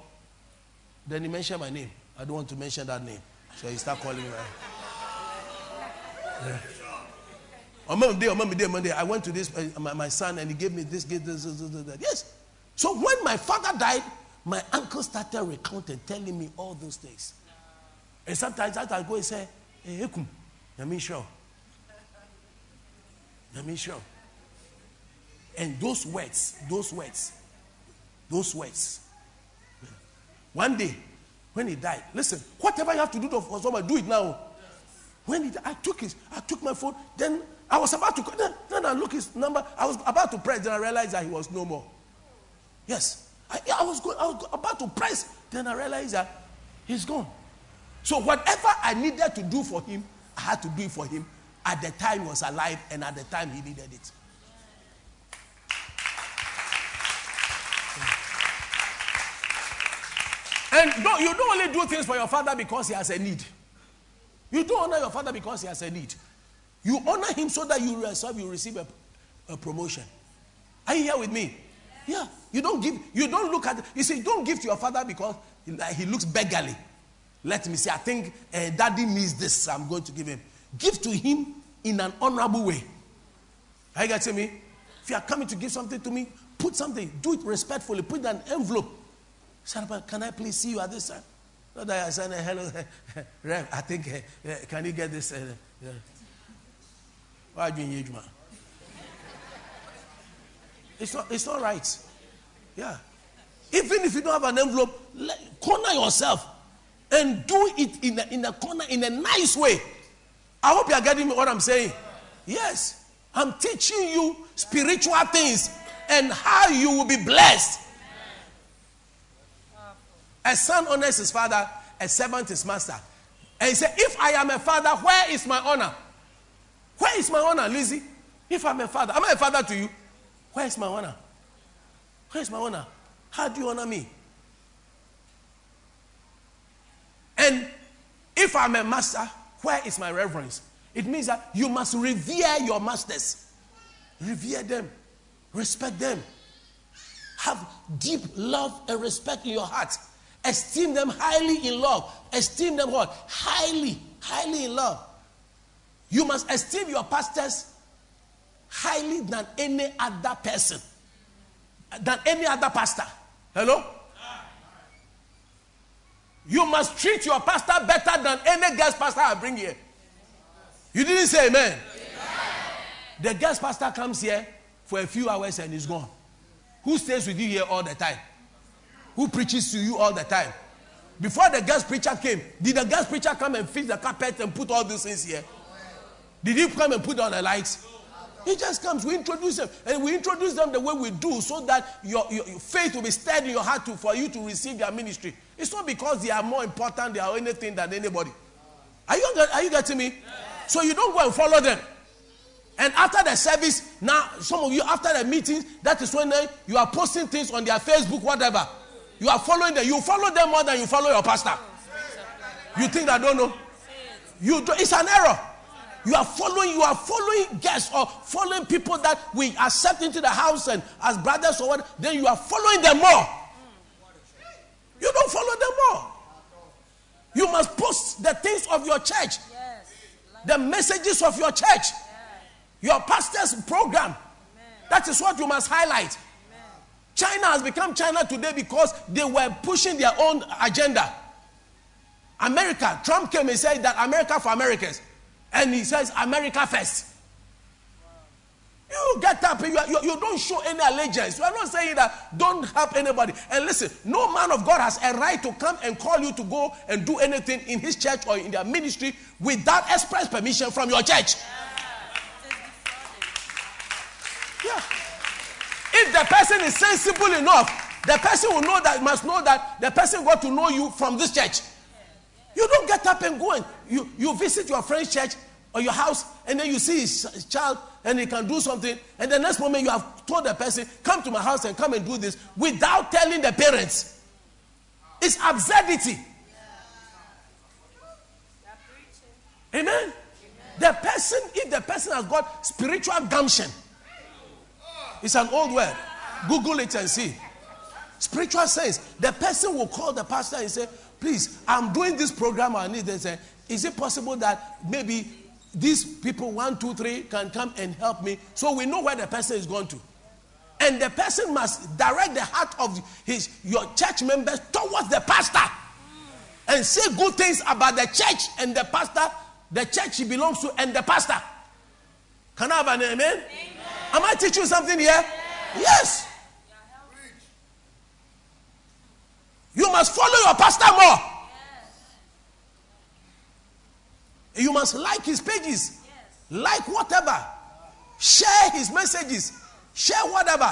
Then he mentioned my name. I don't want to mention that name. So he start calling me. Yeah. On Monday, on Monday, Monday, I went to this, uh, my, my son, and he gave me this, this, this, this, this, this. Yes. So when my father died, my uncle started recounting, telling me all those things. And sometimes I go and say, Hey, Ekum, Yami sure. Yami sure. And those words, those words, those words. One day, when he died, listen, whatever you have to do for someone, do it now. When he, I took his, I took my phone, then I was about to, then, then I look his number, I was about to press, then I realized that he was no more. Yes. I, I, was going, I was about to press, then I realized that he's gone. So whatever I needed to do for him, I had to do it for him at the time was alive and at the time he needed it. And don't, you don't only do things for your father because he has a need. You don't honor your father because he has a need. You honor him so that you yourself you receive a, a promotion. Are you here with me? Yeah. You don't give, you don't look at, you see, don't give to your father because he, he looks beggarly. Let me see, I think uh, daddy needs this, I'm going to give him. Give to him in an honorable way. Are you getting me? If you are coming to give something to me, put something, do it respectfully, put an envelope. Can I please see you at this time? Not that I said, hello, Rev, I think, uh, can you get this? Uh. Why are you in Yejuma? It's not, it's not right. Yeah. Even if you don't have an envelope, corner yourself and do it in a, in a corner in a nice way. I hope you are getting what I'm saying. Yes. I'm teaching you spiritual things and how you will be blessed. A son honors his father, a servant his master. And he said, If I am a father, where is my honor? Where is my honor, Lizzie? If I'm a father, am I a father to you? Where is my honor? Where is my honor? How do you honor me? And if I'm a master, where is my reverence? It means that you must revere your masters, revere them, respect them, have deep love and respect in your heart, esteem them highly in love, esteem them what? Highly, highly in love. You must esteem your pastors highly than any other person, than any other pastor. Hello? You must treat your pastor better than any guest pastor I bring here. You didn't say amen. The guest pastor comes here for a few hours and is gone. Who stays with you here all the time? Who preaches to you all the time? Before the guest preacher came, did the guest preacher come and fix the carpet and put all these things here? Did he come and put on the lights? He just comes. We introduce them. And we introduce them the way we do so that your, your, your faith will be stirred in your heart to, for you to receive their ministry. It's not because they are more important they are anything than anybody. Are you, are you getting me? So you don't go and follow them. And after the service, now some of you after the meeting, that is when uh, you are posting things on their Facebook, whatever. You are following them. You follow them more than you follow your pastor. You think I don't know? You do, it's an error. You are following, you are following guests or following people that we accept into the house and as brothers or what, then you are following them more. You don't follow them more. You must post the things of your church, the messages of your church, your pastor's program. That is what you must highlight. China has become China today because they were pushing their own agenda. America, Trump came and said that America for Americans. And he says, America first. You get up, you, you, you, don't show any allegiance. You are not saying that don't help anybody. And listen, no man of God has a right to come and call you to go and do anything in his church or in their ministry without express permission from your church. Yeah. If the person is sensible enough, the person will know that must know that the person got to know you from this church. You don't get up and go and you, you visit your friend's church or your house and then you see his child and he can do something and the next moment you have told the person come to my house and come and do this without telling the parents. It's absurdity. Amen? The person if the person has got spiritual gumption it's an old word. Google it and see. Spiritual sense. The person will call the pastor and say, Please, I'm doing this program. I need this. Is it possible that maybe these people, one, two, three, can come and help me? So we know where the person is going to. And the person must direct the heart of his your church members towards the pastor and say good things about the church and the pastor, the church he belongs to, and the pastor. Can I have an amen? amen. Am I teaching you something here? Yes. You must follow your pastor more. You must like his pages, like whatever, share his messages, share whatever,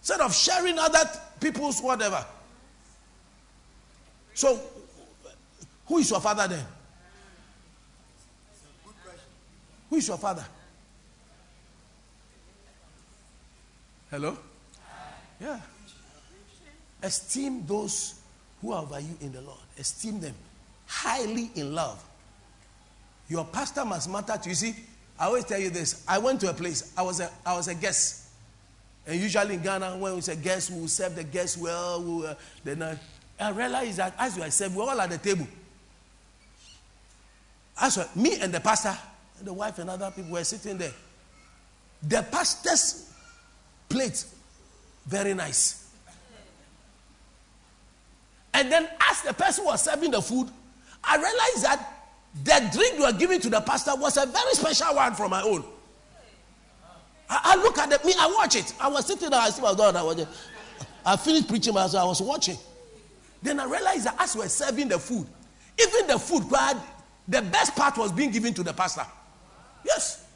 instead of sharing other people's whatever. So, who is your father then? Who is your father? Hello? Yeah. Esteem those who are over you in the Lord. Esteem them highly in love. Your pastor must matter to you. See, I always tell you this. I went to a place. I was a, I was a guest. And usually in Ghana, when we say guest, we will serve the guests well. We will, uh, then I, I realized that as we serving, we're all at the table. As well, me and the pastor, and the wife and other people were sitting there. The pastor's plate, very nice. And then, as the person was serving the food, I realized that the drink you were giving to the pastor was a very special one from my own. I, I look at me, I watch it. I was sitting there, I see my daughter. I, was, I finished preaching, so I was watching. Then I realized that as we were serving the food, even the food, the best part was being given to the pastor. Yes.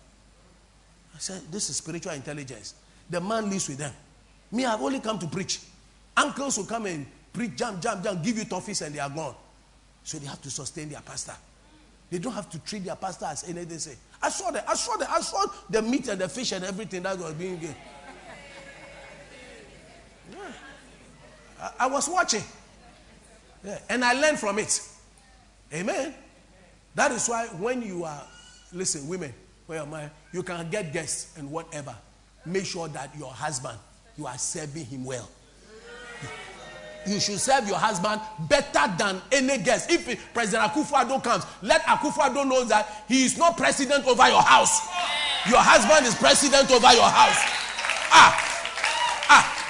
I said, This is spiritual intelligence. The man lives with them. Me, I've only come to preach. Uncles will come and preach, jump, jump, jump, give you toffees, and they are gone. So they have to sustain their pastor. They don't have to treat their pastor as anything. Say, I saw the, I saw the, I saw the meat and the fish and everything that was being given. Yeah. I, I, was watching, yeah, and I learned from it. Amen. That is why when you are, listen, women, where am I? You can get guests and whatever. Make sure that your husband, you are serving him well you should serve your husband better than any guest. If President Akufo-Addo comes, let Akufo-Addo know that he is not president over your house. Your husband is president over your house. Ah, ah.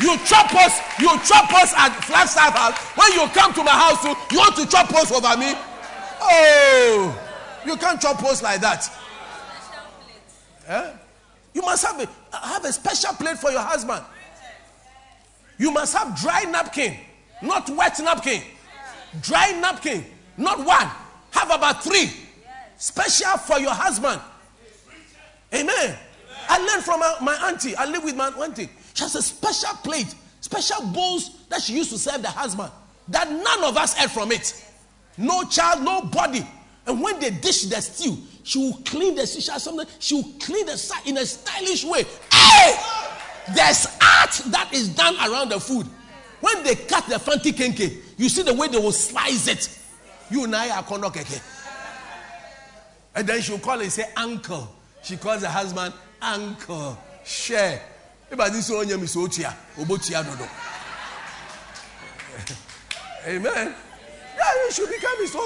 You chop us, you chop us at Flagstaff House. When you come to my house, you want to chop us over me? Oh, you can't chop us like that. Eh? You must have a, have a special plate for your husband. You must have dry napkin, not wet napkin. Dry napkin, not one. Have about three. Special for your husband. Amen. I learned from my, auntie. I live with my auntie. She has a special plate, special bowls that she used to serve the husband. That none of us ate from it. No child, no body. And when they dish the stew, she will clean the stew. Something. She will clean the side in a stylish way. Hey! There's art that is done around the food. When they cut the fanti kenke, you see the way they will slice it. You and I are keke. And then she'll call and say, Uncle. She calls the husband, Uncle. Share. Amen. Yeah, you should become his.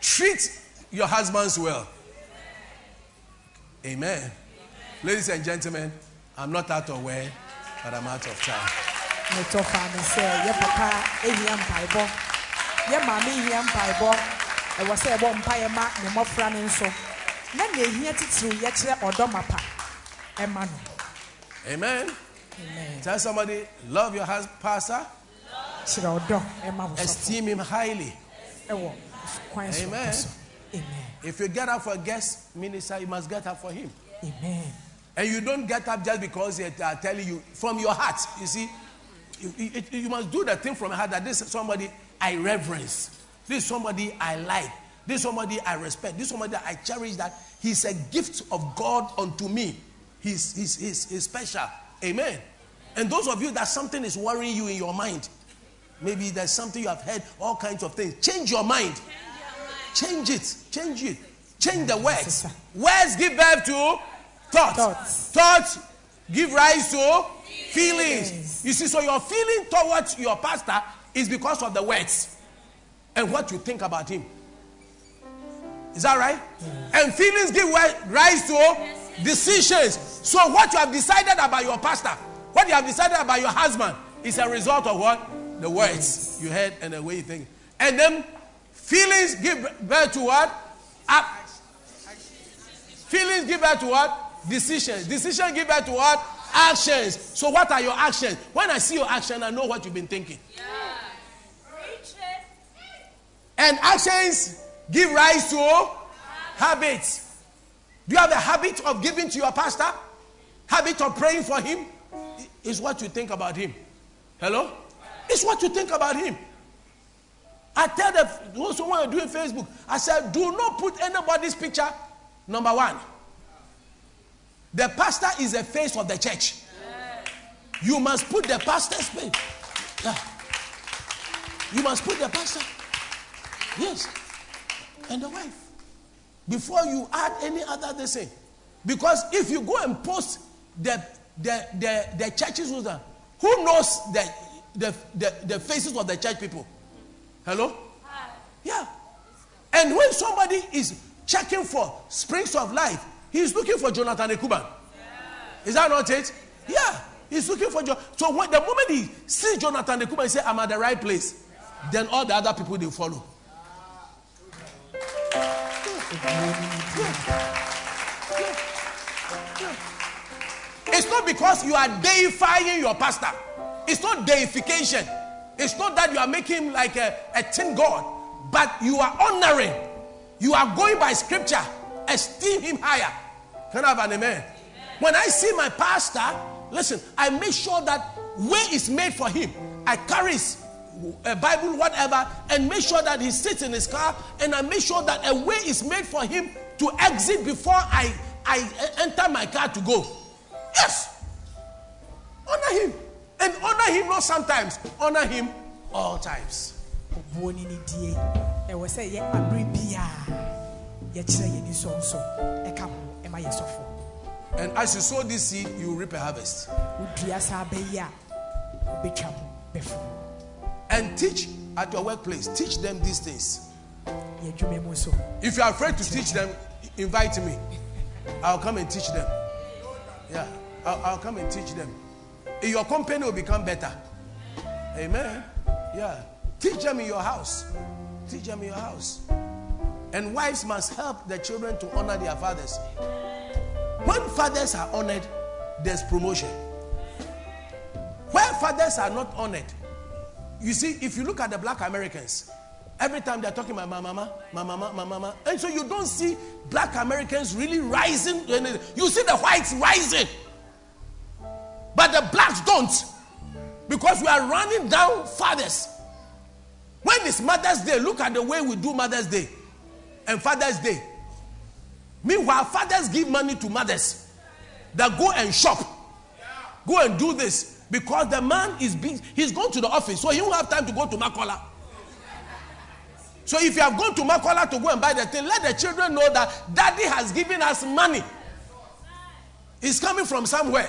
Treat your husbands well. Amen. Ladies and gentlemen, I'm not out of way, but I'm out of time. metɔfa ne sɛ yɛ papa ehia mpaebɔ yɛ maame ehia mpaebɔ ɛwɔ sɛ ɛbɔ mpaeɛ ma ne mmɔfra ne nso na na ehia titiriw yɛkyerɛ ɔdɔ mapa ɛma no. amen. amen. tell somebody love your husband pastor. kyerɛ ɔdɔ ɛma wɔ esteem him highly. ɛwɔ kwan so amen. amen. if you get up for a guest minister you must get up for him. amen. And you don't get up just because they are telling you from your heart. You see, you, you, you, must do the thing from your heart that this is somebody I reverence. This is somebody I like. This is somebody I respect. This is somebody I cherish that he's a gift of God unto me. He's, he's, he's, he's special. Amen. And those of you that something is worrying you in your mind, maybe there's something you have heard, all kinds of things. Change your mind. Change it. Change it. Change the words. Words give birth to Thoughts. Thoughts. Thoughts give rise to Feelings. You see, so your feeling towards your pastor is because of the words and what you think about him. Is that right? And feelings give rise to decisions. So, what you have decided about your pastor, what you have decided about your husband, is a result of what? The words you heard and the way you think. And then feelings give birth to what? Ah. Feelings give birth to what? Decisions. Decisions give birth to what? Actions. So, what are your actions? When I see your action, I know what you've been thinking. And actions give rise to habits. Do you have the habit of giving to your pastor? Habit of praying for him? Is what you think about him. Hello? It's what you think about him. I tell the those who want to do Facebook, I said, do not put anybody's picture. Number one, the pastor is the face of the church. You must put the pastor's face. Yeah. You must put the pastor. Yes. And the wife. Before you add any other they say. Because if you go and post the the the, the churches uh, who knows the, the the the faces of the church people? Hello? Hi. Yeah. And when somebody is checking for springs of life, he's looking for Jonathan Ekuban. Is that not it? Yeah. He's looking for Jonathan. So when, the moment he sees Jonathan Ekuban, he says, I'm at the right place. Then all the other people, they follow. It's not because you are deifying your pastor. It's not deification. It's not that you are making him like a, a tin god, but you are honoring. You are going by scripture. Esteem him higher. Can I have an amen? amen? When I see my pastor, listen, I make sure that way is made for him. I carry a uh, Bible, whatever, and make sure that he sits in his car, and I make sure that a way is made for him to exit before I, I uh, enter my car to go. Yes. Honor him. And honor him not sometimes, honor him all times. And as you sow this seed, you reap a harvest. And teach at your workplace. Teach them these things. If you are afraid to teach them, invite me. I'll come and teach them. Yeah, I'll, I'll come and teach them. Your company will become better. Amen. Yeah. Teach them in your house. Teach them in your house. And wives must help the children to honor their fathers. When fathers are honored, there's promotion. Where fathers are not honored, you see, if you look at the black Americans, every time they're talking about my mama, my mama, my mama, and so you don't see black Americans really rising. You see the whites rising, but the blacks don't because we are running down fathers. When it's Mother's Day, look at the way we do Mother's Day and Father's Day. Meanwhile, fathers give money to mothers that go and shop, go and do this because the man is being, he's gone to the office, so he won't have time to go to Makola. So if you have gone to Makola to go and buy the thing, let the children know that daddy has given us money. It's coming from somewhere.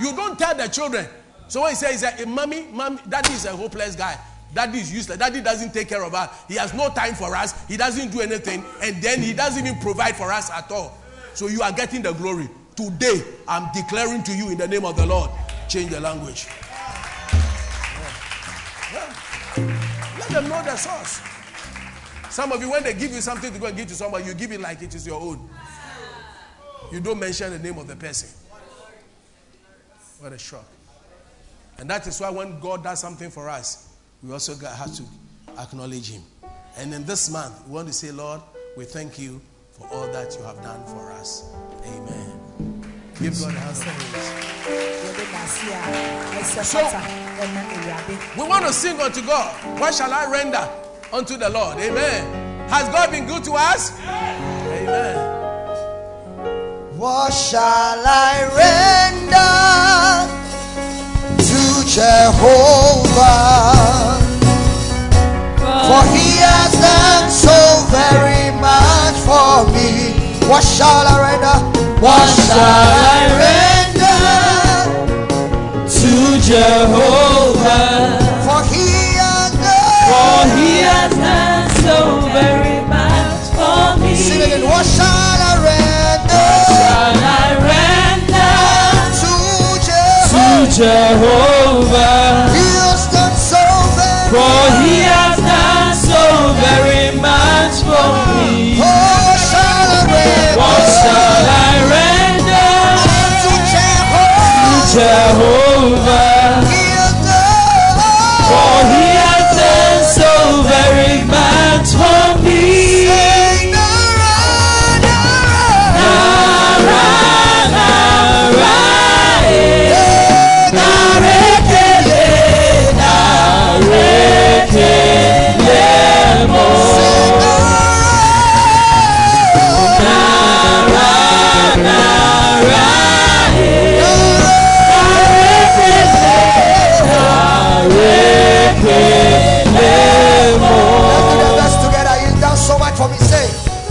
You don't tell the children. So when he says, that, mommy, mommy, daddy is a hopeless guy. Daddy is useless. Daddy doesn't take care of us. He has no time for us. He doesn't do anything. And then he doesn't even provide for us at all. So you are getting the glory. Today, I'm declaring to you in the name of the Lord change the language. Yeah. Let them know the source. Some of you, when they give you something to go and give to somebody, you give it like it is your own. You don't mention the name of the person. What a shock. And that is why when God does something for us, we also have to acknowledge Him. And in this month, we want to say, Lord, we thank you for all that you have done for us. Amen. Give God a praise. So, we want to sing unto God. What shall I render unto the Lord? Amen. Has God been good to us? Amen. What shall I render Jehovah. For he has done so very much for me. What shall I render? What shall I render to Jehovah? For he has done, for he has done so very much for me. Sing again. What shall I render? What shall I render to Jehovah? To Jehovah over. He has done so very For he has done so very much for me. What shall I render? What shall I render? To Jehovah.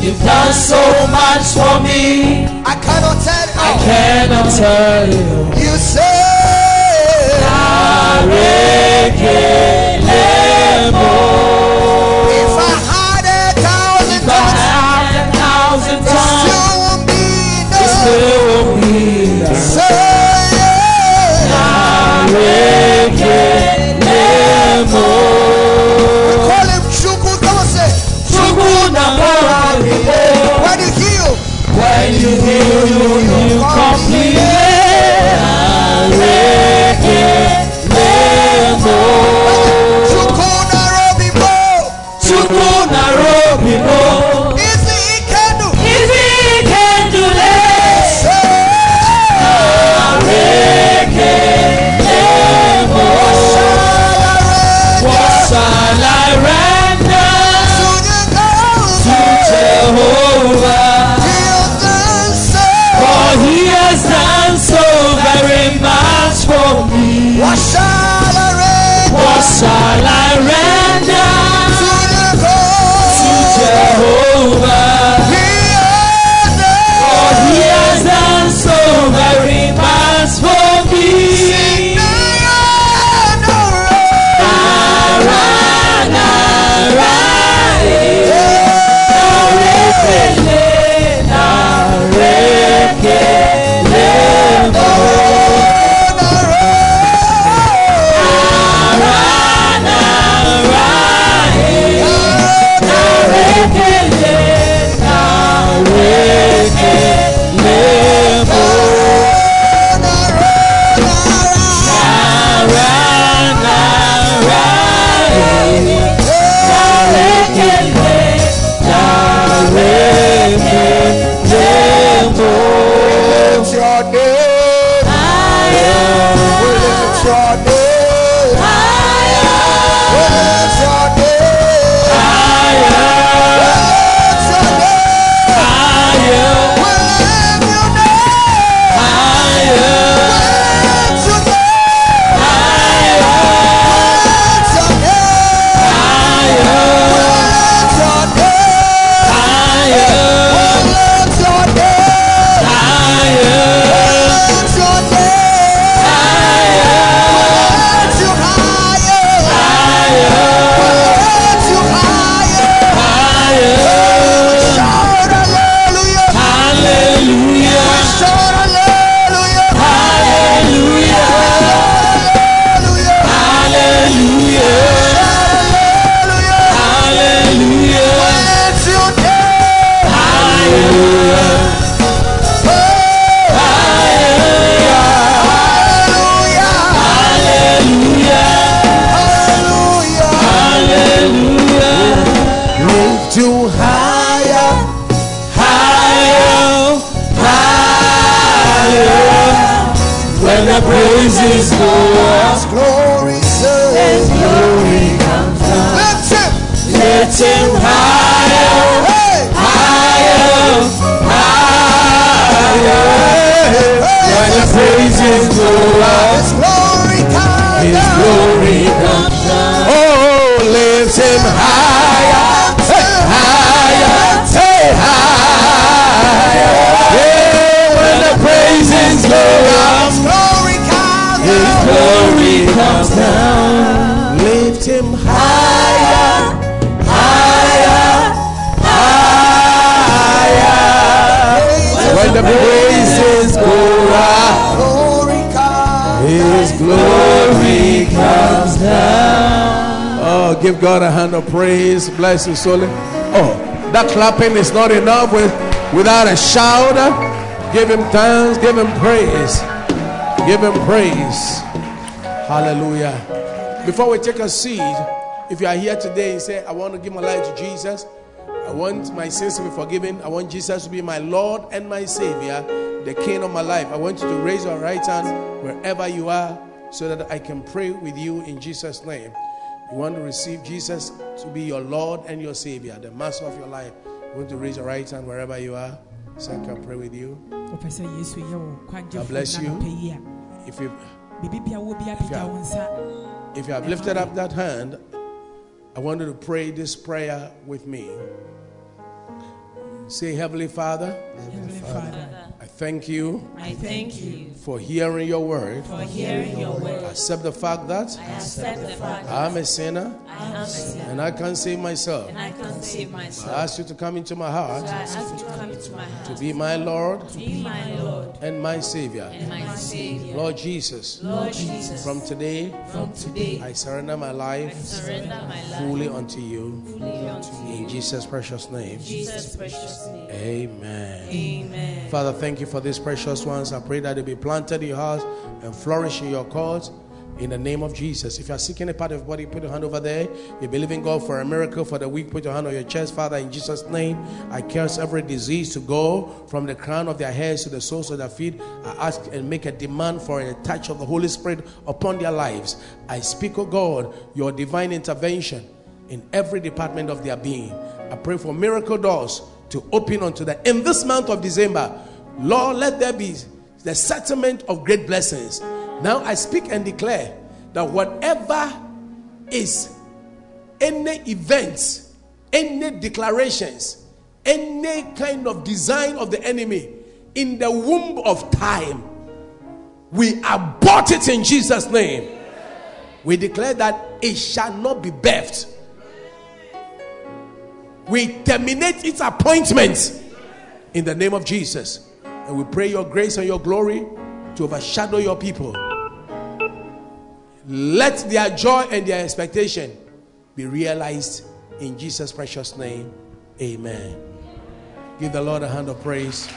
You've done so much for me. I cannot tell you. I cannot tell you. You say. Areke lemo. Comes down. Lift him higher, Higher, higher. when the praises go up. His glory comes down. Oh, give God a hand of praise. Bless his soul. Oh, that clapping is not enough with, without a shout. Give him thanks. Give him praise. Give him praise. Hallelujah. Before we take a seat, if you are here today and say, I want to give my life to Jesus, I want my sins to be forgiven, I want Jesus to be my Lord and my Savior, the King of my life. I want you to raise your right hand wherever you are so that I can pray with you in Jesus' name. You want to receive Jesus to be your Lord and your Savior, the Master of your life. You want to raise your right hand wherever you are so I can pray with you. wopɛ sɛ yesu yɛ wo God bless you. nanɔpɛ yi a If you biribi bia wɔ bi apagya wo nsa if you have lifted up that hand, I want you to pray this prayer with me. Say, Heavenly Father, Heavenly Father, I thank you I thank you for hearing your word. for hearing your word. Accept the fact that I accept the fact that I'm a sinner I am a sinner and I can't save myself. and I can't save myself. I ask you to come into my So I heart ask you to come into my to heart, be my Lord be my Lord and my Savior. and my Savior. Lord Jesus, Lord Jesus, from today from today I surrender my I life surrender my life fully unto you. fully unto In. Jesus' precious name. Jesus' precious name. Amen. Amen. Father, thank you for these precious ones. I pray that they be planted in your house and flourish in your cause. In the name of Jesus. If you are seeking a part of your body, put your hand over there. You believe in God for a miracle for the week, put your hand on your chest. Father, in Jesus' name, I curse every disease to go from the crown of their heads to the soles of their feet. I ask and make a demand for a touch of the Holy Spirit upon their lives. I speak, oh God, your divine intervention in every department of their being. I pray for miracle doors to open unto them. In this month of December, Lord, let there be the settlement of great blessings. Now I speak and declare that whatever is any events, any declarations, any kind of design of the enemy in the womb of time, we abort it in Jesus' name. We declare that it shall not be birthed. We terminate its appointment in the name of Jesus. And we pray your grace and your glory to overshadow your people. Let their joy and their expectation be realized in Jesus' precious name. Amen. Give the Lord a hand of praise.